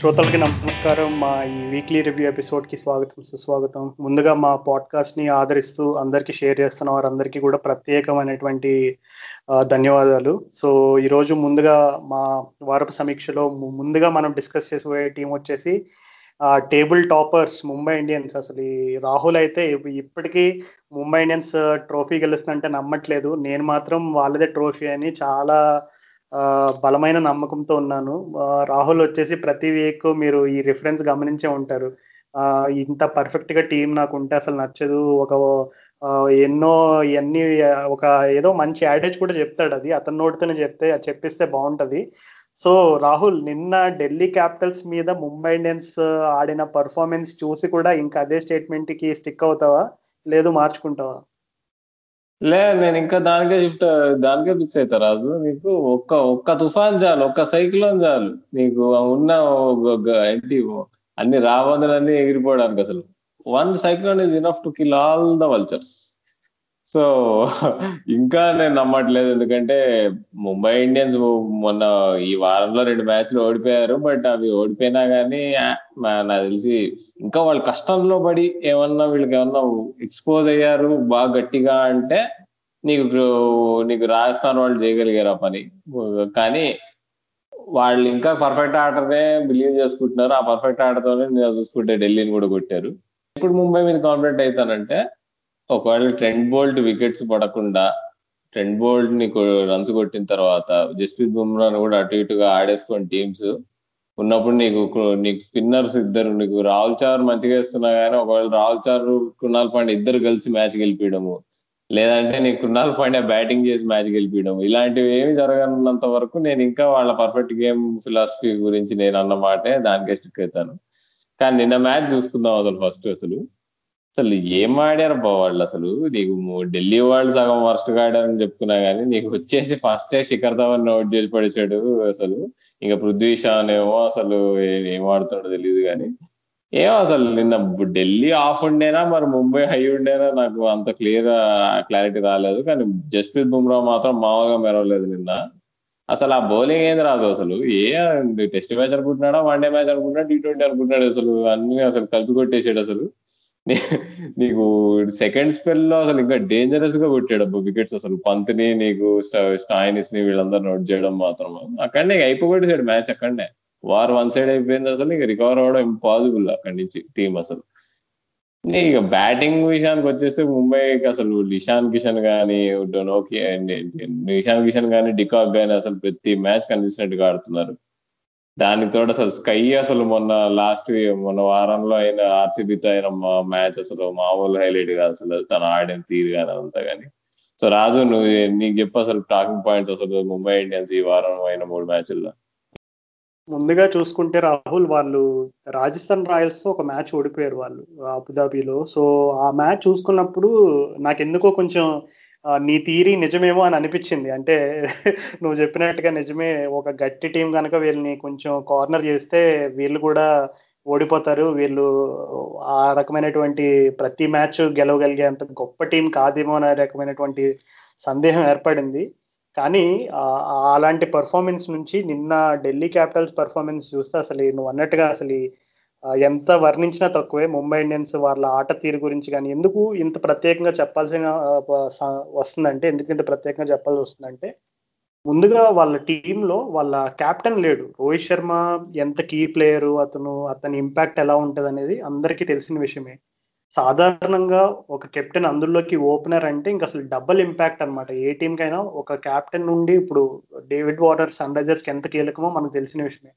శ్రోతలకి నమస్కారం. మా ఈ వీక్లీ రివ్యూ ఎపిసోడ్కి స్వాగతం సుస్వాగతం. ముందుగా మా పాడ్కాస్ట్ని ఆదరిస్తూ అందరికీ షేర్ చేస్తున్న వారందరికీ కూడా ప్రత్యేకమైనటువంటి ధన్యవాదాలు. సో ఈరోజు ముందుగా మా వారపు సమీక్షలో ముందుగా మనం డిస్కస్ చేసే టీం వచ్చేసి టేబుల్ టాపర్స్ ముంబై ఇండియన్స్ అసలు ఈ రాహుల్ అయితే ఇప్పటికీ ముంబై ఇండియన్స్ ట్రోఫీ గెలుస్తుందంటే నమ్మట్లేదు. నేను మాత్రం వాళ్ళదే ట్రోఫీ అని చాలా బలమైన నమ్మకంతో ఉన్నాను. రాహుల్ వచ్చేసి ప్రతి వీక్ మీరు ఈ రిఫరెన్స్ గమనించే ఉంటారు. ఇంత పర్ఫెక్ట్గా టీం నాకు ఉంటే అసలు నచ్చదు. ఒక ఎన్నో ఇవన్నీ ఒక ఏదో మంచి యాడేజ్ కూడా చెప్తాడు అది. అతని నోటితోనే చెప్తే అది చెప్పిస్తే బాగుంటది. సో రాహుల్ నిన్న ఢిల్లీ క్యాపిటల్స్ మీద ముంబై ఇండియన్స్ ఆడిన పర్ఫార్మెన్స్ చూసి కూడా ఇంకా అదే స్టేట్మెంట్కి స్టిక్ అవుతావా? లేదు మార్చుకుంటావా? లే నేను ఇంకా దానికే షిఫ్ట్ దానికే ఫిక్స్ అవుతా రాజు. నీకు ఒక్క ఒక్క తుఫాన్ చాలు ఒక్క సైక్లోన్ చాలు. నీకు ఉన్న ఏంటి అన్ని రాబందులన్నీ ఎగిరిపోవడానికి అసలు. One cyclone is enough to kill all the vultures so ఇంకా నేను నమ్మట్లేదు. ఎందుకంటే ముంబై ఇండియన్స్ మొన్న ఈ వారంలో రెండు మ్యాచ్లు ఓడిపోయారు. బట్ అవి ఓడిపోయినా కానీ నాకు తెలిసి ఇంకా వాళ్ళు కష్టంలో పడి ఏమన్నా వీళ్ళకి ఏమన్నా ఎక్స్పోజ్ అయ్యారు బాగా గట్టిగా అంటే నీకు నీకు రాజస్థాన్ వాళ్ళు చేయగలిగారు ఆ పని. కానీ వాళ్ళు ఇంకా పర్ఫెక్ట్ ఆటనే బిలీవ్ చేసుకుంటున్నారు. ఆ పర్ఫెక్ట్ ఆటతోనే నేను చూసుకుంటే ఢిల్లీని కూడా కొట్టారు. ఇప్పుడు ముంబై మీద కాన్ఫిడెంట్ అవుతానంటే ఒకవేళ ట్రెండ్ బోల్ట్ వికెట్స్ పడకుండా ట్రెండ్ బోల్ట్ని రన్స్ కొట్టిన తర్వాత జస్ప్రీత్ బుమ్రాను కూడా అటు ఇటుగా ఆడేసుకొని టీమ్స్ ఉన్నప్పుడు నీకు నీకు స్పిన్నర్స్ ఇద్దరు నీకు రాహుల్ చార్ మంచిగా వేస్తున్నా కానీ ఒకవేళ రాహుల్ చార్ కుణాల్ పాండే ఇద్దరు కలిసి మ్యాచ్ గెలిపించడము లేదంటే నీకు కుణాల్ పాండే బ్యాటింగ్ చేసి మ్యాచ్ గెలిపించడం ఇలాంటివి ఏమి జరగనంత వరకు నేను ఇంకా వాళ్ళ పర్ఫెక్ట్ గేమ్ ఫిలాసఫీ గురించి నేను అన్నమాటే దానికే స్టిక్ అవుతాను. కానీ నిన్న మ్యాచ్ చూసుకుందాం అసలు ఫస్ట్ అసలు. అసలు ఏం ఆడారు బా వాళ్ళు అసలు? నీకు ఢిల్లీ వాళ్ళు సగం వర్స్ట్ ఆడారని చెప్పుకున్నా గానీ నీకు వచ్చేసి ఫస్ట్ శిఖర్ ధవన్ అవుట్ చేసి పడేశాడు అసలు. ఇంకా పృథ్వీ షాన్ ఏమో అసలు ఏం ఆడుతాడో తెలియదు కానీ ఏమో అసలు నిన్న ఢిల్లీ ఆఫ్ ఉండేనా మరి ముంబై హై ఉండేనా? నాకు అంత క్లియర్ క్లారిటీ రాలేదు. కానీ జస్ప్రీత్ బుమ్రా మాత్రం మామూలుగా మెరవలేదు నిన్న. అసలు ఆ బౌలింగ్ ఏంది రాదు అసలు. ఏ టెస్ట్ మ్యాచ్ అనుకుంటున్నాడా వన్ డే మ్యాచ్ అనుకుంటున్నాడా టీ ట్వంటీ అనుకుంటున్నాడు అసలు. అన్ని అసలు కలిపి కొట్టేసాడు అసలు. నీకు సెకండ్ స్పెల్లో అసలు ఇంకా డేంజరస్గా కొట్టాడు అబ్బా వికెట్స్ అసలు. పంత్ని నీకు స్టాయినిస్ని వీళ్ళందరూ నోట్ చేయడం మాత్రం. అక్కడనే అయిపోగొట్టేసాడు మ్యాచ్ అక్కడనే. వార్ వన్ సైడ్ అయిపోయింది అసలు ఇక రికవర్ అవడం ఇంపాసిబుల్ అక్కడి నుంచి టీం అసలు. ఇక బ్యాటింగ్ విషయానికి వచ్చేస్తే ముంబైకి అసలు ఇషాన్ కిషన్ గానీ డొనోకి ఇషాన్ కిషన్ గానీ డికాక్ గానీ అసలు ప్రతి మ్యాచ్ కన్సిస్టెంట్గా ఆడుతున్నారు. దాని తోట అసలు స్కై అసలు మొన్న లాస్ట్ మొన్న వారంలో అయిన ఆర్సీబీతో అయిన మ్యాచ్ అసలు మామూలు హైలైట్ కాదు అసలు. తను ఆడిన తీరు కానీ అంతా కానీ సో రాజు నువ్వు నీకు చెప్పు అసలు టాకింగ్ పాయింట్స్ అసలు ముంబై ఇండియన్స్ ఈ వారం అయిన మూడు మ్యాచ్ల్లో ముందుగా చూసుకుంటే రాహుల్ వాళ్ళు రాజస్థాన్ రాయల్స్తో ఒక మ్యాచ్ ఓడిపోయారు వాళ్ళు అబుదాబిలో. సో ఆ మ్యాచ్ చూసుకున్నప్పుడు నాకెందుకో కొంచెం నీ తీరి నిజమేమో అని అనిపించింది. అంటే నువ్వు చెప్పినట్టుగా నిజమే ఒక గట్టి టీం కనుక వీళ్ళని కొంచెం కార్నర్ చేస్తే వీళ్ళు కూడా ఓడిపోతారు. వీళ్ళు ఆ రకమైనటువంటి ప్రతి మ్యాచ్ గెలవగలిగేంత గొప్ప టీం కాదేమో అనే రకమైనటువంటి సందేహం ఏర్పడింది. కానీ అలాంటి పర్ఫార్మెన్స్ నుంచి నిన్న ఢిల్లీ క్యాపిటల్స్ పర్ఫార్మెన్స్ చూస్తే అసలు నువ్వు అన్నట్టుగా అసలు ఎంత వర్ణించినా తక్కువే. ముంబై ఇండియన్స్ వాళ్ళ ఆట తీరు గురించి కానీ ఎందుకు ఇంత ప్రత్యేకంగా చెప్పాల్సిన వస్తుందంటే ఎందుకు ఇంత ప్రత్యేకంగా చెప్పాల్సి వస్తుందంటే ముందుగా వాళ్ళ టీంలో వాళ్ళ కెప్టెన్ లేడు. రోహిత్ శర్మ ఎంత కీ ప్లేయరు అతను అతని ఇంపాక్ట్ ఎలా ఉంటుంది అనేది అందరికీ తెలిసిన విషయమే. సాధారణంగా ఒక కెప్టెన్ అందులోకి ఓపెనర్ అంటే ఇంకా అసలు డబుల్ ఇంపాక్ట్ అన్నమాట. ఏ టీంకైనా ఒక కెప్టెన్ నుండి ఇప్పుడు డేవిడ్ వాటర్ సన్ రైజర్స్కి ఎంత కీలకమో మనకు తెలిసిన విషయమే.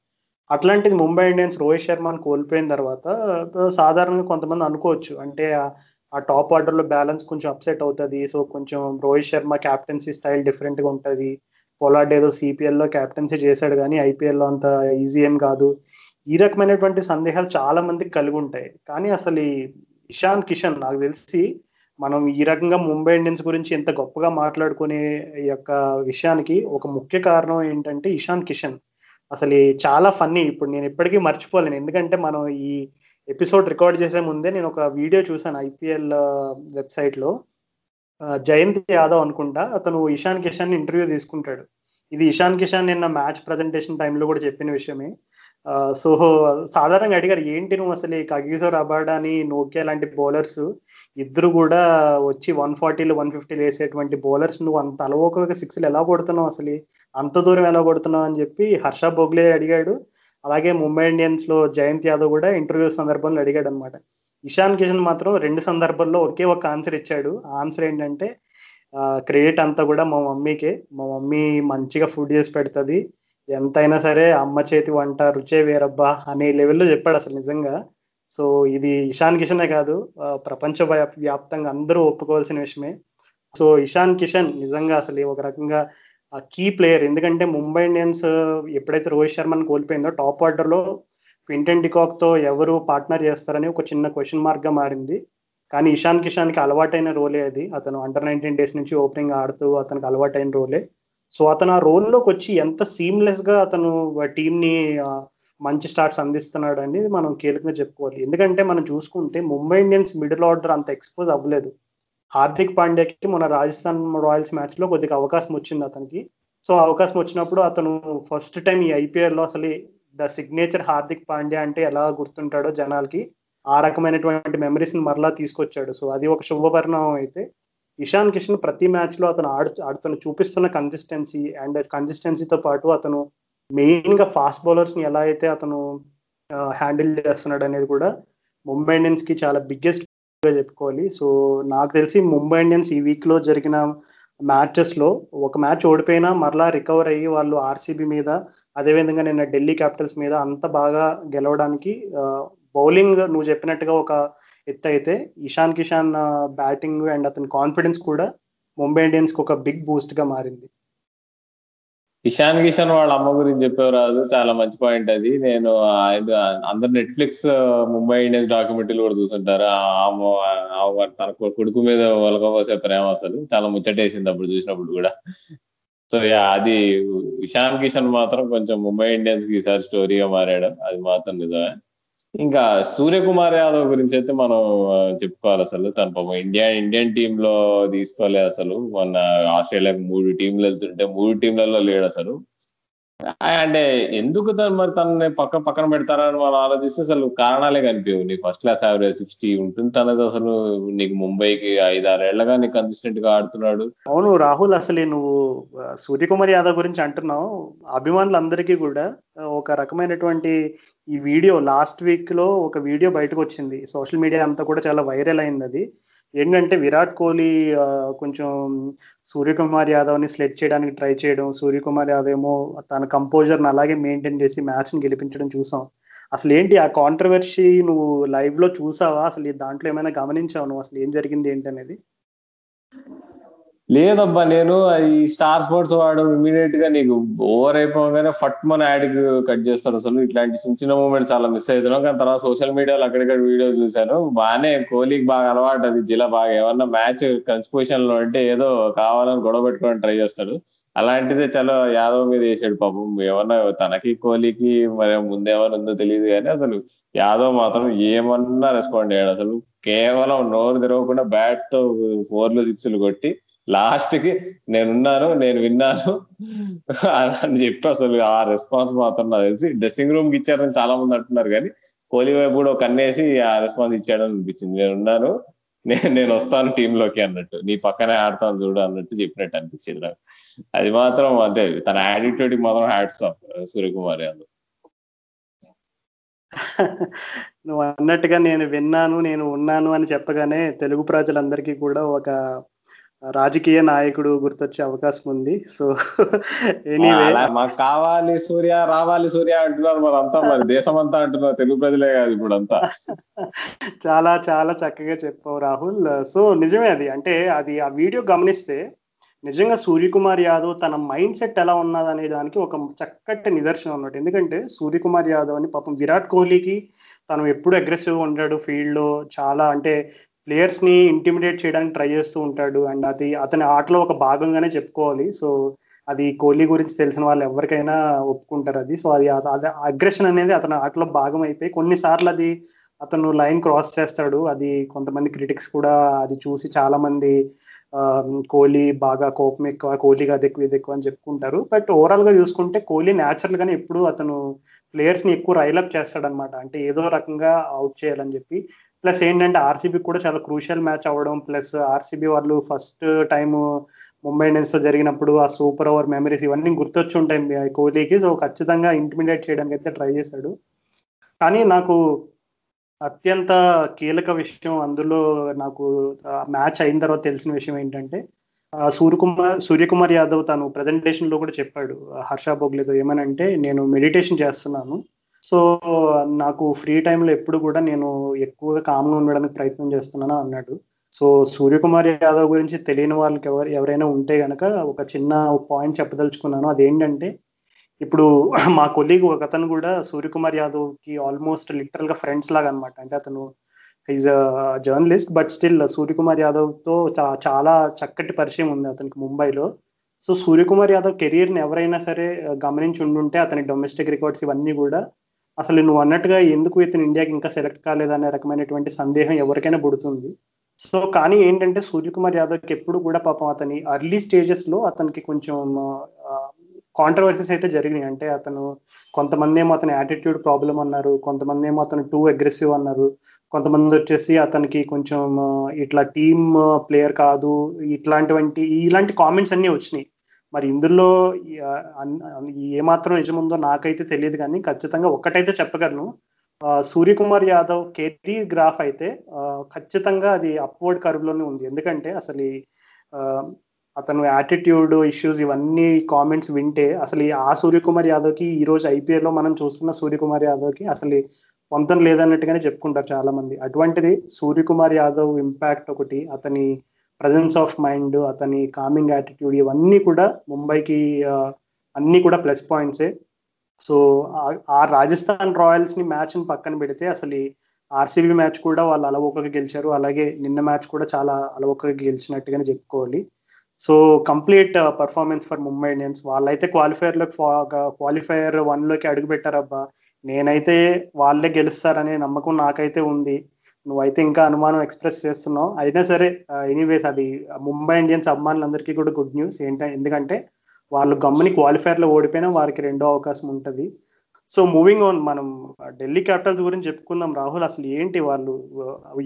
అట్లాంటిది ముంబై ఇండియన్స్ రోహిత్ శర్మను కోల్పోయిన తర్వాత సాధారణంగా కొంతమంది అనుకోవచ్చు. అంటే ఆ- టాప్ ఆర్డర్లో బ్యాలెన్స్ కొంచెం అప్సెట్ అవుతుంది. సో కొంచెం రోహిత్ శర్మ క్యాప్టెన్సీ స్టైల్ డిఫరెంట్గా ఉంటుంది. పొలాడ్ ఏదో సిపిఎల్లో క్యాప్టెన్సీ చేశాడు కానీ ఐపీఎల్లో అంత ఈజీ ఏం కాదు. ఈ రకమైనటువంటి సందేహాలు చాలా మందికి కలిగి ఉంటాయి. కానీ అసలు ఈ ఇషాన్ కిషన్ నాకు తెలిసి మనం ఈ రకంగా ముంబై ఇండియన్స్ గురించి ఎంత గొప్పగా మాట్లాడుకునే ఈ యొక్క విషయానికి ఒక ముఖ్య కారణం ఏంటంటే ఇషాన్ కిషన్. అసలు చాలా ఫన్నీ ఇప్పుడు నేను ఇప్పటికీ మర్చిపోలేను. ఎందుకంటే మనం ఈ ఎపిసోడ్ రికార్డ్ చేసే ముందే నేను ఒక వీడియో చూసాను ఐపీఎల్ వెబ్సైట్లో జయంత్ యాదవ్ అనుకుంటా. అతను ఇషాన్ కిషాన్ ఇంటర్వ్యూ తీసుకుంటాడు. ఇది ఇషాన్ కిషాన్ నిన్న మ్యాచ్ ప్రజెంటేషన్ టైంలో కూడా చెప్పిన విషయమే. సో సాధారణంగా అడిగారు ఏంటి నువ్వు అసలు ఈ రబాడా అని నోకియా లాంటి బౌలర్స్ ఇద్దరు కూడా వచ్చి వన్ ఫార్టీలు వన్ ఫిఫ్టీలు వేసేటువంటి బౌలర్స్ నువ్వు అంత అలవోకగా సిక్స్లు ఎలా కొడుతున్నావు అసలు? అంత దూరం ఎలా కొడుతున్నావు అని చెప్పి హర్ష బొగ్లే అడిగాడు. అలాగే ముంబై ఇండియన్స్లో జయంత్ యాదవ్ కూడా ఇంటర్వ్యూ సందర్భంలో అడిగాడు అనమాట ఇషాన్ కిషన్ మాత్రం రెండు సందర్భాల్లో ఒకే ఒక ఆన్సర్ ఇచ్చాడు. ఆన్సర్ ఏంటంటే క్రెడిట్ అంతా కూడా మా మమ్మీకే. మా మమ్మీ మంచిగా ఫుడ్ చేసి పెడుతుంది. ఎంతైనా సరే అమ్మ చేతి వంట రుచే వేరబ్బా అనే లెవెల్లో చెప్పాడు అసలు నిజంగా. సో ఇది ఇషాన్ కిషనే కాదు ప్రపంచ వ్యాప్తంగా అందరూ ఒప్పుకోవాల్సిన విషయమే. సో ఇషాన్ కిషన్ నిజంగా అసలు ఒక రకంగా కీ ప్లేయర్ ఎందుకంటే ముంబై ఇండియన్స్ ఎప్పుడైతే రోహిత్ శర్మను కోల్పోయిందో టాప్ ఆర్డర్లో క్వింటన్ డికాక్తో ఎవరు పార్ట్నర్ చేస్తారని ఒక చిన్న క్వశ్చన్ మార్క్గా మారింది. కానీ ఇషాన్ కిషాన్కి అలవాటైన రోలే అది. అతను అండర్ నైన్టీన్ డేస్ నుంచి ఓపెనింగ్ ఆడుతూ అతనికి అలవాటైన రోలే. సో అతను ఆ రోల్లోకి వచ్చి ఎంత సీమ్లెస్గా అతను టీంని మంచి స్టార్ట్స్ అందిస్తున్నాడు అనేది మనం కీలకంగా చెప్పుకోవాలి. ఎందుకంటే మనం చూసుకుంటే ముంబై ఇండియన్స్ మిడిల్ ఆర్డర్ అంత ఎక్స్పోజ్ అవ్వలేదు. హార్దిక్ పాండ్యాకి మన రాజస్థాన్ రాయల్స్ మ్యాచ్లో కొద్దిగా అవకాశం వచ్చింది అతనికి. సో అవకాశం వచ్చినప్పుడు అతను ఫస్ట్ టైం ఈ ఐపీఎల్లో అసలు ద సిగ్నేచర్ హార్దిక్ పాండ్యా అంటే ఎలా గుర్తుంటాడో జనాలకి ఆ రకమైనటువంటి మెమరీస్ని మరలా తీసుకొచ్చాడు. సో అది ఒక శుభపరిణామం అయితే. ఇషాన్ కిషన్ ప్రతి మ్యాచ్లో అతను ఆడు అతను చూపిస్తున్న కన్సిస్టెన్సీ అండ్ కన్సిస్టెన్సీతో పాటు అతను మెయిన్గా ఫాస్ట్ బౌలర్స్ని ఎలా అయితే అతను హ్యాండిల్ చేస్తున్నాడు అనేది కూడా ముంబై ఇండియన్స్కి చాలా బిగ్గెస్ట్ చెప్పుకోవాలి. సో నాకు తెలిసి ముంబై ఇండియన్స్ ఈ వీక్లో జరిగిన మ్యాచెస్లో ఒక మ్యాచ్ ఓడిపోయినా మరలా రికవర్ అయ్యి వాళ్ళు ఆర్సీబీ మీద అదేవిధంగా నిన్న ఢిల్లీ క్యాపిటల్స్ మీద అంత బాగా గెలవడానికి బౌలింగ్ నువ్వు చెప్పినట్టుగా ఒక ఎత్తు అయితే ఇషాన్ కిషాన్ బ్యాటింగ్ అండ్ అతని కాన్ఫిడెన్స్ కూడా ముంబై ఇండియన్స్కి ఒక బిగ్ బూస్ట్గా మారింది. ఇషాన్ కిషన్ వాళ్ళ అమ్మ గురించి చెప్పేవారు చాలా మంచి పాయింట్ అది. నేను అందరు నెట్ఫ్లిక్స్ ముంబై ఇండియన్స్ డాక్యుమెంటరీలు కూడా చూస్తుంటారు తన కొడుకు మీద వలకపోసే ప్రేమ అసలు. చాలా ముచ్చటేసింది అప్పుడు చూసినప్పుడు కూడా. సో అది ఇషాన్ కిషన్ మాత్రం కొంచెం ముంబై ఇండియన్స్కి ఈసారి స్టోరీగా మారాడు. అది మాత్రం నిజమే. ఇంకా సూర్యకుమార్ యాదవ్ గురించి అయితే మనం చెప్పుకోవాలి అసలు. తన పాపం ఇండియా ఇండియన్ టీమ్లో తీసుకోలేదు అసలు. మొన్న ఆస్ట్రేలియాకి మూడు టీంలు వెళ్తుంటే మూడు టీంలలో లేడు అసలు. అంటే ఎందుకు తను మరి తనని పక్క పక్కన పెడతారని మనం ఆలోచిస్తే అసలు కారణాలే కనిపించవు. నీ ఫస్ట్ క్లాస్ యావరేజ్ సిక్స్టీ ఉంటుంది తనది అసలు. నీకు ముంబైకి ఐదారేళ్ళగా నీకు కన్సిస్టెంట్గా ఆడుతున్నాడు. అవును రాహుల్ అసలు నువ్వు సూర్యకుమార్ యాదవ్ గురించి అంటున్నావు. అభిమానులందరికీ కూడా ఒక రకమైనటువంటి ఈ వీడియో లాస్ట్ వీక్లో ఒక వీడియో బయటకు వచ్చింది. సోషల్ మీడియా అంతా కూడా చాలా వైరల్ అయింది అది ఏంటంటే విరాట్ కోహ్లీ కొంచెం సూర్యకుమార్ యాదవ్ని స్లెడ్ చేయడానికి ట్రై చేయడం సూర్యకుమార్ యాదవ్ ఏమో తన కంపోజర్ అలాగే మెయింటైన్ చేసి మ్యాచ్ని గెలిపించడం చూసాం. అసలు ఏంటి ఆ కాంట్రవర్సీ నువ్వు లైవ్లో చూసావా? అసలు దాంట్లో ఏమైనా గమనించావు నువ్వు? అసలు ఏం జరిగింది ఏంటి అనేది లేదబ్బా నేను ఈ స్టార్ స్పోర్ట్స్ వాడు ఇమీడియట్గా నీకు ఓవర్ అయిపోగానే ఫట్ మన యాడ్ కట్ చేస్తారు అసలు. ఇట్లాంటి చిన్న చిన్న మూమెంట్ చాలా మిస్ అవుతున్నాం కానీ తర్వాత సోషల్ మీడియాలో అక్కడిక్కడ వీడియోస్ చూశాను. బాగానే కోహ్లీకి బాగా అలవాటు అది. జిల్లా బాగా ఏమన్నా మ్యాచ్ కన్స్పోజిషన్ పొజిషన్లో అంటే ఏదో కావాలని గొడవ పెట్టుకోవడానికి ట్రై చేస్తాడు. అలాంటిదే చాలా యాదవ్ మీద వేసాడు పాపం. ఏమన్నా తనకి కోహ్లీకి మరి ముందేమన్నా ఉందో తెలియదు కానీ అసలు యాదవ్ మాత్రం ఏమన్నా రెస్పాండ్ అయ్యాడు అసలు కేవలం నోరు తెరవకుండా బ్యాట్తో ఫోర్లు సిక్స్లు కొట్టి లాస్ట్కి నేనున్నాను నేను విన్నాను అని చెప్పి అసలు ఆ రెస్పాన్స్ మాత్రం నాకు తెలిసి డ్రెస్సింగ్ రూమ్కి ఇచ్చారని చాలా మంది అంటున్నారు కానీ కోహ్లీ వైపు కూడా కన్నేసి ఆ రెస్పాన్స్ ఇచ్చాడని అనిపించింది. నేనున్నాను నేను నేను వస్తాను టీంలోకి అన్నట్టు నీ పక్కనే ఆడతాను చూడు అన్నట్టు చెప్పినట్టు అనిపించింది నాకు. అది మాత్రం అదే తన యాటిట్యూడ్కి మాత్రం హ్యాట్స్ ఆఫ్ సూర్యకుమార్ యాదవ్ నువ్వు అన్నట్టుగా నేను విన్నాను నేను ఉన్నాను అని చెప్పగానే తెలుగు ప్రజలందరికీ కూడా ఒక రాజకీయ నాయకుడు గుర్తొచ్చే అవకాశం ఉంది. సో ఎనీవే మాకు కావాలి సూర్య రావాలి సూర్య అంటున్నారు మరి అంతా మరి. దేశం అంతా అంటున్నారు. తెలుగు ప్రజలే కాదు ఇప్పుడు అంతా. చాలా చాలా చక్కగా చెప్పావు రాహుల్. సో నిజమే అది. అంటే అది ఆ వీడియో గమనిస్తే నిజంగా సూర్యకుమార్ యాదవ్ తన మైండ్ సెట్ ఎలా ఉన్నది అనే దానికి ఒక చక్కటి నిదర్శనం అన్నట్టు ఎందుకంటే సూర్యకుమార్ యాదవ్ అని పాపం విరాట్ కోహ్లీకి తను ఎప్పుడు అగ్రెసివ్ ఉంటాడు ఫీల్డ్లో చాలా అంటే ప్లేయర్స్ని ఇంటిమిడేట్ చేయడానికి ట్రై చేస్తూ ఉంటాడు. అండ్ అది అతని ఆటలో ఒక భాగంగానే చెప్పుకోవాలి. సో అది కోహ్లీ గురించి తెలిసిన వాళ్ళు ఎవరికైనా ఒప్పుకుంటారు అది. సో అది అది అగ్రెషన్ అనేది అతని ఆటలో భాగం అయిపోయి కొన్నిసార్లు అది అతను లైన్ క్రాస్ చేస్తాడు. అది కొంతమంది క్రిటిక్స్ కూడా అది చూసి చాలా మంది కోహ్లీ బాగా కోపం ఎక్కువ కోహ్లీగా అది ఎక్కువ ఇది ఎక్కువ అని చెప్పుకుంటారు. బట్ ఓవరాల్గా చూసుకుంటే కోహ్లీ న్యాచురల్ గానే ఎప్పుడు అతను ప్లేయర్స్ని ఎక్కువ రైలప్ చేస్తాడనమాట అంటే ఏదో రకంగా అవుట్ చేయాలని చెప్పి. ప్లస్ ఏంటంటే ఆర్సీబీ కూడా చాలా క్రూషియల్ మ్యాచ్ అవ్వడం ప్లస్ ఆర్సీబీ వాళ్ళు ఫస్ట్ టైం ముంబై ఇండియన్స్తో జరిగినప్పుడు ఆ సూపర్ ఓవర్ మెమరీస్ ఇవన్నీ గుర్తొచ్చి ఉంటాయి కోహ్లీకి. సో ఖచ్చితంగా ఇంటిమిడేట్ చేయడానికి అయితే ట్రై చేశాడు. కానీ నాకు అత్యంత కీలక విషయం అందులో నాకు మ్యాచ్ అయిన తర్వాత తెలిసిన విషయం ఏంటంటే సూర్యకుమార్ సూర్యకుమార్ యాదవ్ తను ప్రజెంటేషన్లో కూడా చెప్పాడు హర్ష బొగ్లేతో ఏమనంటే నేను మెడిటేషన్ చేస్తున్నాను. సో నాకు ఫ్రీ టైంలో ఎప్పుడు కూడా నేను ఎక్కువగా కామ్గా ఉండడానికి ప్రయత్నం చేస్తున్నాను అన్నాడు. సో సూర్యకుమార్ యాదవ్ గురించి తెలియని వాళ్ళకి ఎవరు ఎవరైనా ఉంటే కనుక ఒక చిన్న పాయింట్ చెప్పదలుచుకున్నాను. అదేంటంటే ఇప్పుడు మా కొలీగ్ ఒక అతను కూడా సూర్యకుమార్ యాదవ్కి ఆల్మోస్ట్ లిటరల్గా ఫ్రెండ్స్ లాగా అనమాట అంటే అతను is journalist but still Suryakumar యాదవ్తో చాలా చక్కటి పరిచయం ఉంది అతనికి ముంబైలో. సో సూర్యకుమార్ యాదవ్ కెరీర్ని ఎవరైనా సరే గమనించి ఉండుంటే అతని డొమెస్టిక్ రికార్డ్స్ ఇవన్నీ కూడా అసలు నువ్వు అన్నట్టుగా ఎందుకు ఇతను ఇండియాకి ఇంకా సెలెక్ట్ కాలేదనే రకమైనటువంటి సందేహం ఎవరికైనా పుడుతుంది. సో కానీ ఏంటంటే సూర్యకుమార్ యాదవ్కి ఎప్పుడు కూడా పాపం అతని అర్లీ స్టేజెస్లో అతనికి కొంచెం కాంట్రవర్సీస్ అయితే జరిగినాయి. అంటే అతను కొంతమంది ఏమో అతని యాటిట్యూడ్ ప్రాబ్లం అన్నారు కొంతమంది ఏమో అతను టూ అగ్రెసివ్ అన్నారు కొంతమంది వచ్చేసి అతనికి కొంచెం ఇట్లా టీమ్ ప్లేయర్ కాదు ఇట్లాంటివంటి ఇలాంటి కామెంట్స్ అన్నీ వచ్చినాయి. మరి ఇందులో ఏమాత్రం నిజముందో నాకైతే తెలియదు కానీ ఖచ్చితంగా ఒక్కటైతే చెప్పగలను. సూర్యకుమార్ యాదవ్ కేటీ గ్రాఫ్ అయితే ఖచ్చితంగా అది అప్వర్డ్ కరువులోనే ఉంది. ఎందుకంటే అసలు అతను యాటిట్యూడ్ ఇష్యూస్ ఇవన్నీ కామెంట్స్ వింటే అసలు ఆ సూర్యకుమార్ యాదవ్కి ఈ రోజు ఐపీఎల్లో మనం చూస్తున్న సూర్యకుమార్ యాదవ్కి అసలు పొంతం లేదన్నట్టుగానే చెప్పుకుంటారు చాలా మంది అటువంటిది సూర్యకుమార్ యాదవ్ ఇంపాక్ట్ ఒకటి అతని ప్రజెన్స్ ఆఫ్ మైండ్ అతని కామింగ్ యాటిట్యూడ్ ఇవన్నీ కూడా ముంబైకి అన్ని కూడా ప్లస్ పాయింట్సే సో ఆ రాజస్థాన్ రాయల్స్ని మ్యాచ్ని పక్కన పెడితే అసలు ఆర్సీబీ మ్యాచ్ కూడా వాళ్ళు అలవోకగా గెలిచారు. అలాగే నిన్న మ్యాచ్ కూడా చాలా అలవోకగా గెలిచినట్టుగానే చెప్పుకోవాలి. So complete performance for Mumbai Indians వాళ్ళైతే క్వాలిఫైయర్లో క్వాలిఫైయర్ వన్లోకి అడుగుపెట్టారబ్బా అడుగు పెట్టారబ్బా నేనైతే వాళ్ళే గెలుస్తారనే నమ్మకం నాకైతే ఉంది. నువ్వైతే ఇంకా అనుమానం ఎక్స్ప్రెస్ చేస్తున్నావు. అయినా సరే ఎనీవేస్ అది ముంబై ఇండియన్స్ అభిమానులందరికీ కూడా గుడ్ న్యూస్ ఏంటంటే ఎందుకంటే వాళ్ళు గమ్ముని క్వాలిఫైర్లో ఓడిపోయినా వారికి రెండో అవకాశం ఉంటుంది. సో మూవింగ్ ఆన్ మనం ఢిల్లీ క్యాపిటల్స్ గురించి చెప్పుకుందాం. రాహుల్ అసలు ఏంటి వాళ్ళు?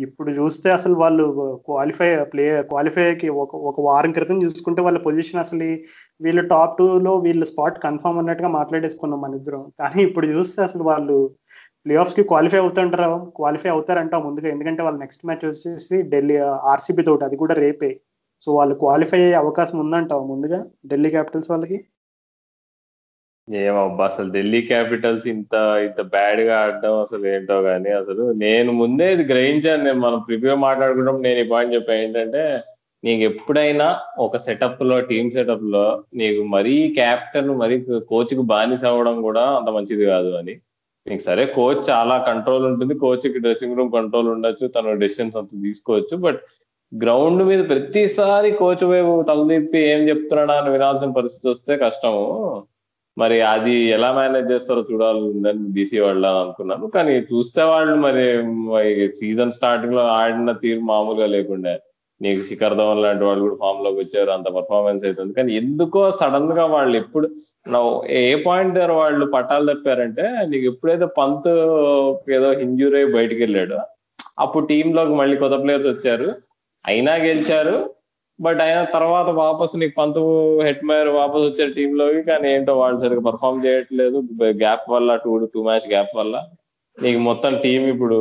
ఇప్పుడు చూస్తే అసలు వాళ్ళు క్వాలిఫై ప్లే క్వాలిఫైకి ఒక ఒక వారం క్రితం చూసుకుంటే వాళ్ళ పొజిషన్ అసలు వీళ్ళు టాప్ టూలో వీళ్ళ స్పాట్ కన్ఫర్మ్ అన్నట్టుగా మాట్లాడేసుకున్నాం మన ఇద్దరం. కానీ ఇప్పుడు చూస్తే అసలు వాళ్ళు ప్లే ఆఫ్స్కి క్వాలిఫై అవుతుంటారా? క్వాలిఫై అవుతారంటాం ముందుగా? ఎందుకంటే వాళ్ళ నెక్స్ట్ మ్యాచ్ వచ్చేసి ఢిల్లీ ఆర్సీబీ తోటి అది కూడా రేపే. సో వాళ్ళు క్వాలిఫై అయ్యే అవకాశం ఉందంటావు ముందుగా ఢిల్లీ క్యాపిటల్స్ వాళ్ళకి? ఏమబ్బా అసలు ఢిల్లీ క్యాపిటల్స్ ఇంత ఇంత బ్యాడ్గా ఆడడం అసలు ఏంటో గానీ అసలు నేను ముందే ఇది గ్రహించాను. నేను మనం ప్రివ్యూ మాట్లాడుకున్నప్పుడు నేను ఈ పాయింట్ చెప్పాను ఏంటంటే నీకు ఎప్పుడైనా ఒక సెటప్లో టీమ్ సెటప్లో నీకు మరీ క్యాప్టెన్ మరీ కోచ్కి బానిస అవ్వడం కూడా అంత మంచిది కాదు అని. నీకు సరే కోచ్ చాలా కంట్రోల్ ఉంటుంది. కోచ్కి డ్రెస్సింగ్ రూమ్ కంట్రోల్ ఉండొచ్చు. తన డెసిషన్స్ అంత తీసుకోవచ్చు. బట్ గ్రౌండ్ మీద ప్రతిసారి కోచ్ వైపు తలదిప్పి ఏం చెప్తున్నాడా అని వినాల్సిన పరిస్థితి వస్తే కష్టము. మరి అది ఎలా మేనేజ్ చేస్తారో చూడాలి బీసీ వాళ్ళు అనుకున్నాను. కానీ చూస్తే వాళ్ళు మరి సీజన్ స్టార్టింగ్లో ఆడిన తీరు మామూలుగా లేకుండా. నీకు శిఖర్ ధవన్ లాంటి వాళ్ళు కూడా ఫామ్లోకి వచ్చారు అంత పర్ఫార్మెన్స్ అవుతుంది కానీ ఎందుకో సడన్గా వాళ్ళు ఎప్పుడు ఏ పాయింట్ దగ్గర వాళ్ళు పట్టాలు తప్పారంటే నీకు ఎప్పుడైతే పంత్ ఏదో ఇంజూరీ అయి బయటకు వెళ్ళాడు అప్పుడు టీమ్లోకి మళ్ళీ కొత్త ప్లేయర్స్ వచ్చారు. అయినా గెలిచారు బట్ అయిన తర్వాత వాపస్ నీకు పంతు హెడ్ మేయర్ వాపస్ వచ్చారు టీమ్లోకి కానీ ఏంటో వాళ్ళు సరిగ్గా పర్ఫామ్ చేయట్లేదు. గ్యాప్ వల్ల టూ టూ మ్యాచ్ గ్యాప్ వల్ల. నీకు మొత్తం టీం ఇప్పుడు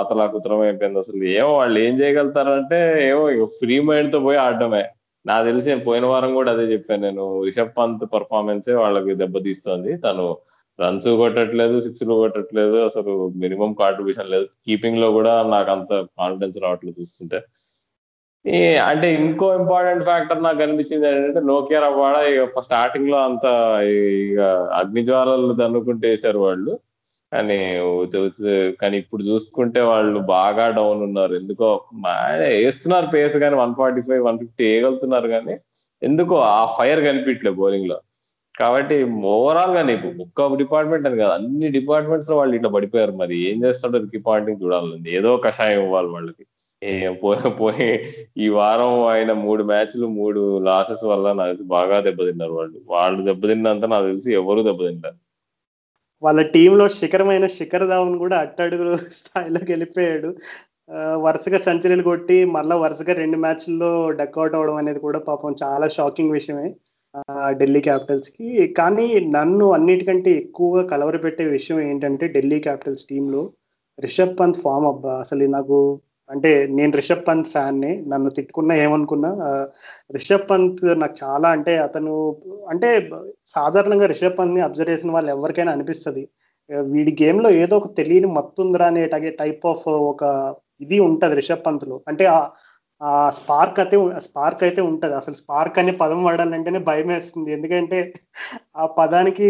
అతలాకుతరం అయిపోయింది అసలు. ఏమో వాళ్ళు ఏం చేయగలుగుతారంటే ఏమో ఫ్రీ మైండ్తో పోయి ఆడటమే నాకు తెలిసి పోయిన వారం కూడా అదే చెప్పాను నేను. రిషబ్ పంత్ పర్ఫార్మెన్సే వాళ్ళకి దెబ్బతీస్తోంది తను రన్స్ కొట్టట్లేదు సిక్స్లు కొట్టట్లేదు. అసలు మినిమం కాంట్రిబ్యూషన్ లేదు. కీపింగ్లో కూడా నాకు అంత కాన్ఫిడెన్స్ రావట్లేదు చూస్తుంటే. అంటే ఇంకో ఇంపార్టెంట్ ఫ్యాక్టర్ నాకు అనిపించింది ఏంటంటే నోకియా రవాడ ఇక స్టార్టింగ్లో అంత ఇక అగ్నిజ్వాలలు దన్నుకుంటే వేసారు వాళ్ళు. కానీ కానీ ఇప్పుడు చూసుకుంటే వాళ్ళు బాగా డౌన్ ఉన్నారు. ఎందుకో వేస్తున్నారు పేస్ కానీ one forty five one fifty వేయగలుగుతున్నారు కానీ ఎందుకో ఆ ఫైర్ కనిపించలేదు బౌలింగ్లో. కాబట్టి ఓవరాల్గా నీకు ఒక్క డిపార్ట్మెంట్ అని కాదు అన్ని డిపార్ట్మెంట్స్లో వాళ్ళు ఇట్లా పడిపోయారు. మరి ఏం చేస్తాడో రికీ పాయింటింగ్ చూడాలండి. ఏదో కషాయం ఇవ్వాలి వాళ్ళకి. పోయి ఈ వారం ఆయన మూడు మ్యాచ్లు మూడు లాసెస్ వల్ల నాకు బాగా దెబ్బతిన్నారు వాళ్ళు. వాళ్ళు దెబ్బతిన్నంత నాకు తెలిసి ఎవరు దెబ్బతింటారు వాళ్ళ టీంలో శిఖరమైన శిఖర్ ధావన్ కూడా అట్టడుగుల స్థాయిలోకి వెళ్ళిపోయాడు వరుసగా సెంచరీలు కొట్టి మళ్ళీ వరుసగా రెండు మ్యాచ్ల్లో డక్అవుట్ అవడం అనేది కూడా పాపం చాలా షాకింగ్ విషయమే. ఢిల్లీ క్యాపిటల్స్కి. కానీ నన్ను అన్నిటికంటే ఎక్కువగా కలవరపెట్టే విషయం ఏంటంటే ఢిల్లీ క్యాపిటల్స్ టీంలో రిషబ్ పంత్ ఫామ్ అబ్బా. అసలు నాకు అంటే నేను రిషబ్ పంత్ ఫ్యాన్ని నన్ను తిట్టుకున్నా ఏమనుకున్నా రిషబ్ పంత్ నాకు చాలా అంటే అతను అంటే సాధారణంగా రిషబ్ పంత్ని అబ్జర్వ్ చేసిన వాళ్ళు ఎవరికైనా అనిపిస్తుంది. వీడి గేమ్లో ఏదో ఒక తెలియని మత్తుందిరా అనే టైప్ ఆఫ్ ఒక ఇది ఉంటుంది రిషబ్ పంత్లో. అంటే ఆ స్పార్క్ అయితే స్పార్క్ అయితే ఉంటుంది. అసలు స్పార్క్ అనే పదం వాడాలంటేనే భయం వేస్తుంది. ఎందుకంటే ఆ పదానికి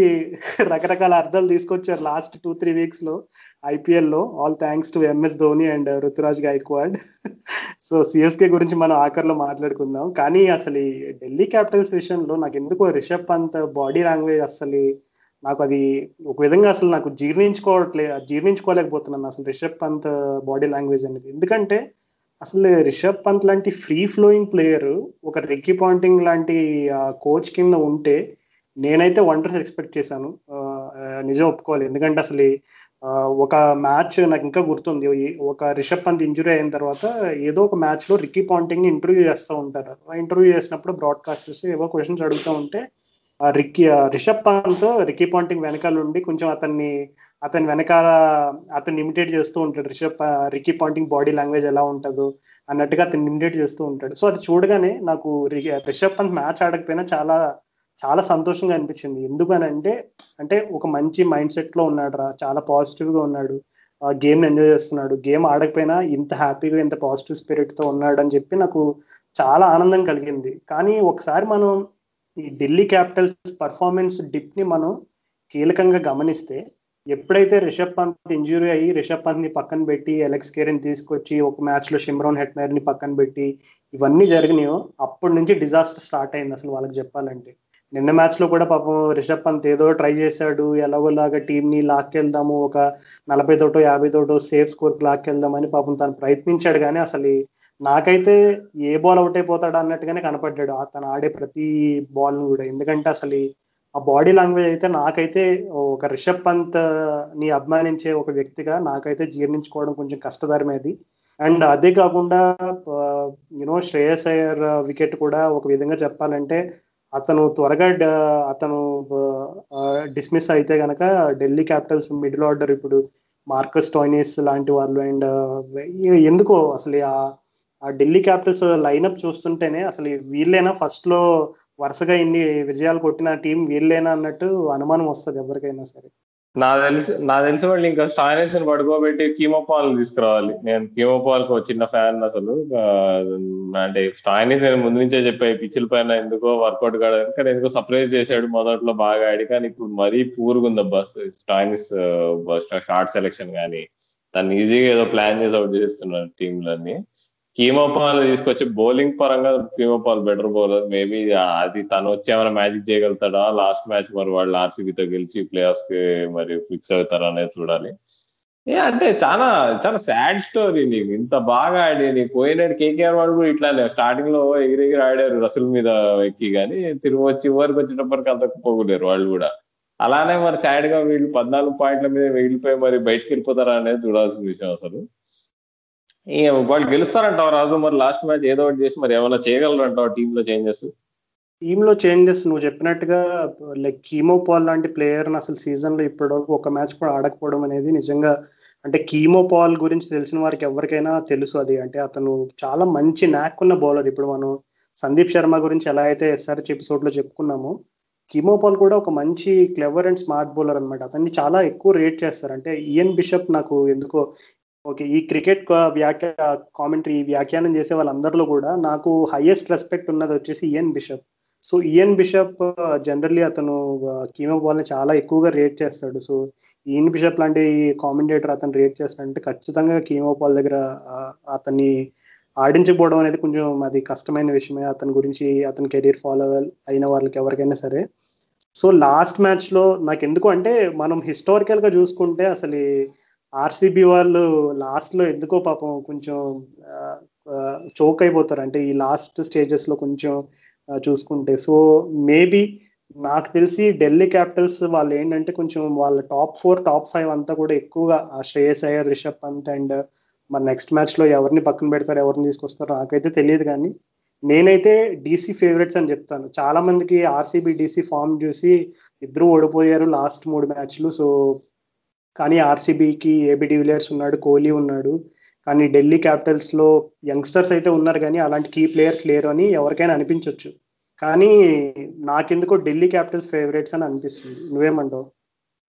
రకరకాల అర్థాలు తీసుకొచ్చారు లాస్ట్ టూ త్రీ వీక్స్లో ఐపీఎల్లో. All thanks to MS Dhoni and Ruturaj Gaikwad so CSK గురించి మనం ఆఖరిలో మాట్లాడుకుందాం. కానీ అసలు ఈ ఢిల్లీ క్యాపిటల్స్ విషయంలో నాకు ఎందుకో రిషబ్ పంత్ బాడీ లాంగ్వేజ్ అసలు నాకు అది ఒక విధంగా అసలు నాకు జీర్ణించుకోవట్లే జీర్ణించుకోలేకపోతున్నాను అసలు రిషబ్ పంత్ బాడీ లాంగ్వేజ్ అనేది. ఎందుకంటే అసలు రిషబ్ పంత్ లాంటి ఫ్రీ ఫ్లోయింగ్ ప్లేయర్ ఒక రెక్కి పాయింటింగ్ లాంటి కోచ్ కింద ఉంటే నేనైతే వండర్స్ ఎక్స్పెక్ట్ చేశాను. నిజం ఒప్పుకోవాలి. ఎందుకంటే అసలు ఒక మ్యాచ్ నాకు ఇంకా గుర్తుంది. ఒక రిషబ్ పంత్ ఇంజురీ అయిన తర్వాత ఏదో ఒక మ్యాచ్లో రిక్కీ ఇంటర్వ్యూ చేస్తూ ఉంటారు. ఇంటర్వ్యూ చేసినప్పుడు బ్రాడ్కాస్టర్స్ ఏవో క్వశ్చన్స్ అడుగుతూ ఉంటే Ricky Rishabh Pant Ricky Ponting వెనకాల ఉండి కొంచెం అతన్ని అతని వెనకాల అతన్ని ఇమిటేట్ చేస్తూ ఉంటాడు. Rishabh Ricky Ponting body language ఎలా ఉంటుందో అన్నట్టుగా అతన్ని ఇమిటేట్ చేస్తూ ఉంటాడు. సో అది చూడగానే నాకు రిషబ్ పంత్ మ్యాచ్ ఆడకపోయినా చాలా చాలా సంతోషంగా అనిపించింది. ఎందుకనంటే అంటే ఒక మంచి మైండ్ సెట్లో ఉన్నాడు రా చాలా పాజిటివ్గా ఉన్నాడు గేమ్ ఎంజాయ్ చేస్తున్నాడు. గేమ్ ఆడకపోయినా ఇంత హ్యాపీగా ఇంత పాజిటివ్ స్పిరిట్తో ఉన్నాడు అని చెప్పి నాకు చాలా ఆనందం కలిగింది. కానీ ఒకసారి మనం ఈ ఢిల్లీ క్యాపిటల్స్ పర్ఫార్మెన్స్ డిప్ని మనం కీలకంగా గమనిస్తే ఎప్పుడైతే రిషబ్ పంత్ ఇంజురీ అయ్యి రిషబ్ పంత్ని పక్కన పెట్టి ఎలెక్స్ కేరిని తీసుకొచ్చి ఒక మ్యాచ్లో షిమ్రోన్ హెట్నర్ని పక్కన పెట్టి ఇవన్నీ జరిగినాయో అప్పటి నుంచి డిజాస్టర్ స్టార్ట్ అయింది అసలు వాళ్ళకి చెప్పాలంటే. నిన్న మ్యాచ్లో కూడా పాపం రిషబ్ పంత్ ఏదో ట్రై చేశాడు ఎలాగోలాగా టీం ని లాక్కెళ్దాము ఒక నలభై తోటో యాభై తోటో సేఫ్ స్కోర్ లాక్కెళ్దామని పాపం తను ప్రయత్నించాడు కానీ అసలు నాకైతే ఏ బాల్ అవుట్ అయిపోతాడు అన్నట్టుగానే కనపడ్డాడు. తను ఆడే ప్రతి బాల్ కూడా. ఎందుకంటే అసలు ఆ బాడీ లాంగ్వేజ్ అయితే నాకైతే ఒక రిషబ్ పంత్ని అభిమానించే ఒక వ్యక్తిగా నాకైతే జీర్ణించుకోవడం కొంచెం కష్టతరమేది అండ్ అదే కాకుండా యునో శ్రేయస్ అయ్యర్ వికెట్ కూడా ఒక విధంగా చెప్పాలంటే అతను త్వరగా అతను డిస్మిస్ అయితే కనుక ఢిల్లీ క్యాపిటల్స్ మిడిల్ ఆర్డర్ ఇప్పుడు మార్కస్ టోయినిస్ లాంటి వాళ్ళు అండ్ ఎందుకో అసలు ఆ ఆ ఢిల్లీ క్యాపిటల్స్ లైనప్ చూస్తుంటేనే అసలు వీళ్ళైనా ఫస్ట్లో వరుసగా ఇన్ని విజయాలు కొట్టిన టీం వీళ్ళేనా అన్నట్టు అనుమానం వస్తుంది ఎవరికైనా సరే. నా తెలిసి నా తెలిసి వాళ్ళు ఇంకా స్టాయినెస్ని పడుకోబెట్టి కీమోపాల్ తీసుకురావాలి. నేను కీమోపాల్కు చిన్న ఫ్యాన్ అసలు. అంటే స్టాయినెస్ నేను ముందు నుంచే చెప్పాయి పిచ్చిల పైన ఎందుకో వర్కౌట్ కాదు కానీ ఎందుకో సర్ప్రైజ్ చేశాడు మొదట్లో బాగా ఆడి. కానీ ఇప్పుడు మరీ పూరుగుందబ్బా స్టాయినిస్ షార్ట్ సెలెక్షన్ కానీ దాన్ని ఈజీగా ఏదో ప్లాన్ చేసి అవుట్ చేస్తున్నారు టీంలన్నీ కీమోపాల్ తీసుకొచ్చి బౌలింగ్ పరంగా Keemo Paul better bowler maybe అది తను వచ్చి ఏమైనా మ్యాజిక్ చేయగలుగుతాడా? లాస్ట్ మ్యాచ్ మరి వాళ్ళు ఆర్సీబీతో గెలిచి ప్లే ఆఫ్కి మరి ఫిక్స్ అవుతారా అనేది చూడాలి. ఏ అంటే చాలా చాలా సాడ్ స్టోరీ నీకు. ఇంత బాగా ఆడి నీకు పోయినాడు కేకేఆర్ వాళ్ళు కూడా ఇట్లానే స్టార్టింగ్లో ఎగిరెగిరి ఆడారు రసుల మీద ఎక్కి కానీ తిరిగి వచ్చి ఊరికి వచ్చేటప్పటికి అంత పోగలేరు వాళ్ళు కూడా. అలానే మరి సాడ్గా వీళ్ళు పద్నాలుగు పాయింట్ల మీద వెళ్ళిపోయి మరి బయటకు వెళ్ళిపోతారా అనేది చూడాల్సిన విషయం అసలు. వాళ్ళు గెలుస్తారంటావు రాజు? మరి లాస్ట్ మ్యాచ్ ఏదో ఒకటి చేసి మరి ఏమైనా చేయగలరు అంటావు టీమ్లో చేంజెస్ టీమ్లో చేంజెస్ నువ్వు చెప్పినట్టుగా లైక్ కీమో పాల్ లాంటి ప్లేయర్ అసలు సీజన్లో ఇప్పటివరకు ఒక మ్యాచ్ కూడా ఆడకపోవడం అనేది నిజంగా అంటే కీమో పాల్ గురించి తెలిసిన వారికి ఎవరికైనా తెలుసు అది. అంటే అతను చాలా మంచి నాక్ ఉన్న బౌలర్ ఇప్పుడు మనం సందీప్ శర్మ గురించి ఎలా అయితే ఎస్ఆర్హెచ్ ఎపిసోడ్లో చెప్పుకున్నామో కీమో పాల్ కూడా ఒక మంచి క్లెవర్ అండ్ స్మార్ట్ బౌలర్ అనమాట అతన్ని చాలా ఎక్కువ రేట్ చేస్తారు. అంటే ఈఎన్ బిషప్ నాకు ఎందుకో ఓకే ఈ క్రికెట్ వ్యాఖ్య కామెంటరీ వ్యాఖ్యానం చేసే వాళ్ళందరిలో కూడా నాకు హైయెస్ట్ రెస్పెక్ట్ ఉన్నది వచ్చేసి Ian Bishop so Ian Bishop generally అతను uh, కీమో బాల్ని చాలా ఎక్కువగా రేట్ చేస్తాడు. సో ఈఎన్ బిషప్ లాంటి కామెంటేటర్ అతను రేట్ చేస్తాడంటే ఖచ్చితంగా కీమో పాల్ దగ్గర అతన్ని ఆడించకపోవడం అనేది కొంచెం అది కష్టమైన విషయమే. అతని గురించి అతని కెరీర్ ఫాలో అయిన వాళ్ళకి ఎవరికైనా సరే. సో లాస్ట్ మ్యాచ్లో నాకు ఎందుకు అంటే మనం హిస్టారికల్గా చూసుకుంటే అసలు ఆర్సీబీ వాళ్ళు లాస్ట్లో ఎందుకో పాపం కొంచెం చోక్ అయిపోతారు. అంటే ఈ లాస్ట్ స్టేజెస్లో కొంచెం చూసుకుంటే. సో మేబీ నాకు తెలిసి ఢిల్లీ క్యాపిటల్స్ వాళ్ళు ఏంటంటే కొంచెం వాళ్ళ టాప్ ఫోర్ టాప్ ఫైవ్ అంతా కూడా ఎక్కువగా శ్రేయస్ అయ్యర్ రిషబ్ పంత్ అండ్ మరి నెక్స్ట్ మ్యాచ్లో ఎవరిని పక్కన పెడతారు ఎవరిని తీసుకొస్తారో నాకైతే తెలియదు కానీ నేనైతే డీసీ ఫేవరెట్స్ అని చెప్తాను. చాలా మందికి ఆర్సీబీ డీసీ ఫామ్ చూసి ఇద్దరు ఓడిపోయారు లాస్ట్ మూడు మ్యాచ్లు సో కానీ ఆర్సీబీకి ఏబి డివిలియర్స్ ఉన్నాడు కోహ్లీ ఉన్నాడు. కానీ ఢిల్లీ క్యాపిటల్స్లో యంగ్స్టర్స్ అయితే ఉన్నారు కానీ అలాంటి కీ ప్లేయర్స్ లేరు అని ఎవరికైనా అనిపించవచ్చు కానీ నాకెందుకో ఢిల్లీ క్యాపిటల్స్ ఫేవరెట్స్ అని అనిపిస్తుంది. నువ్వేమంటావు?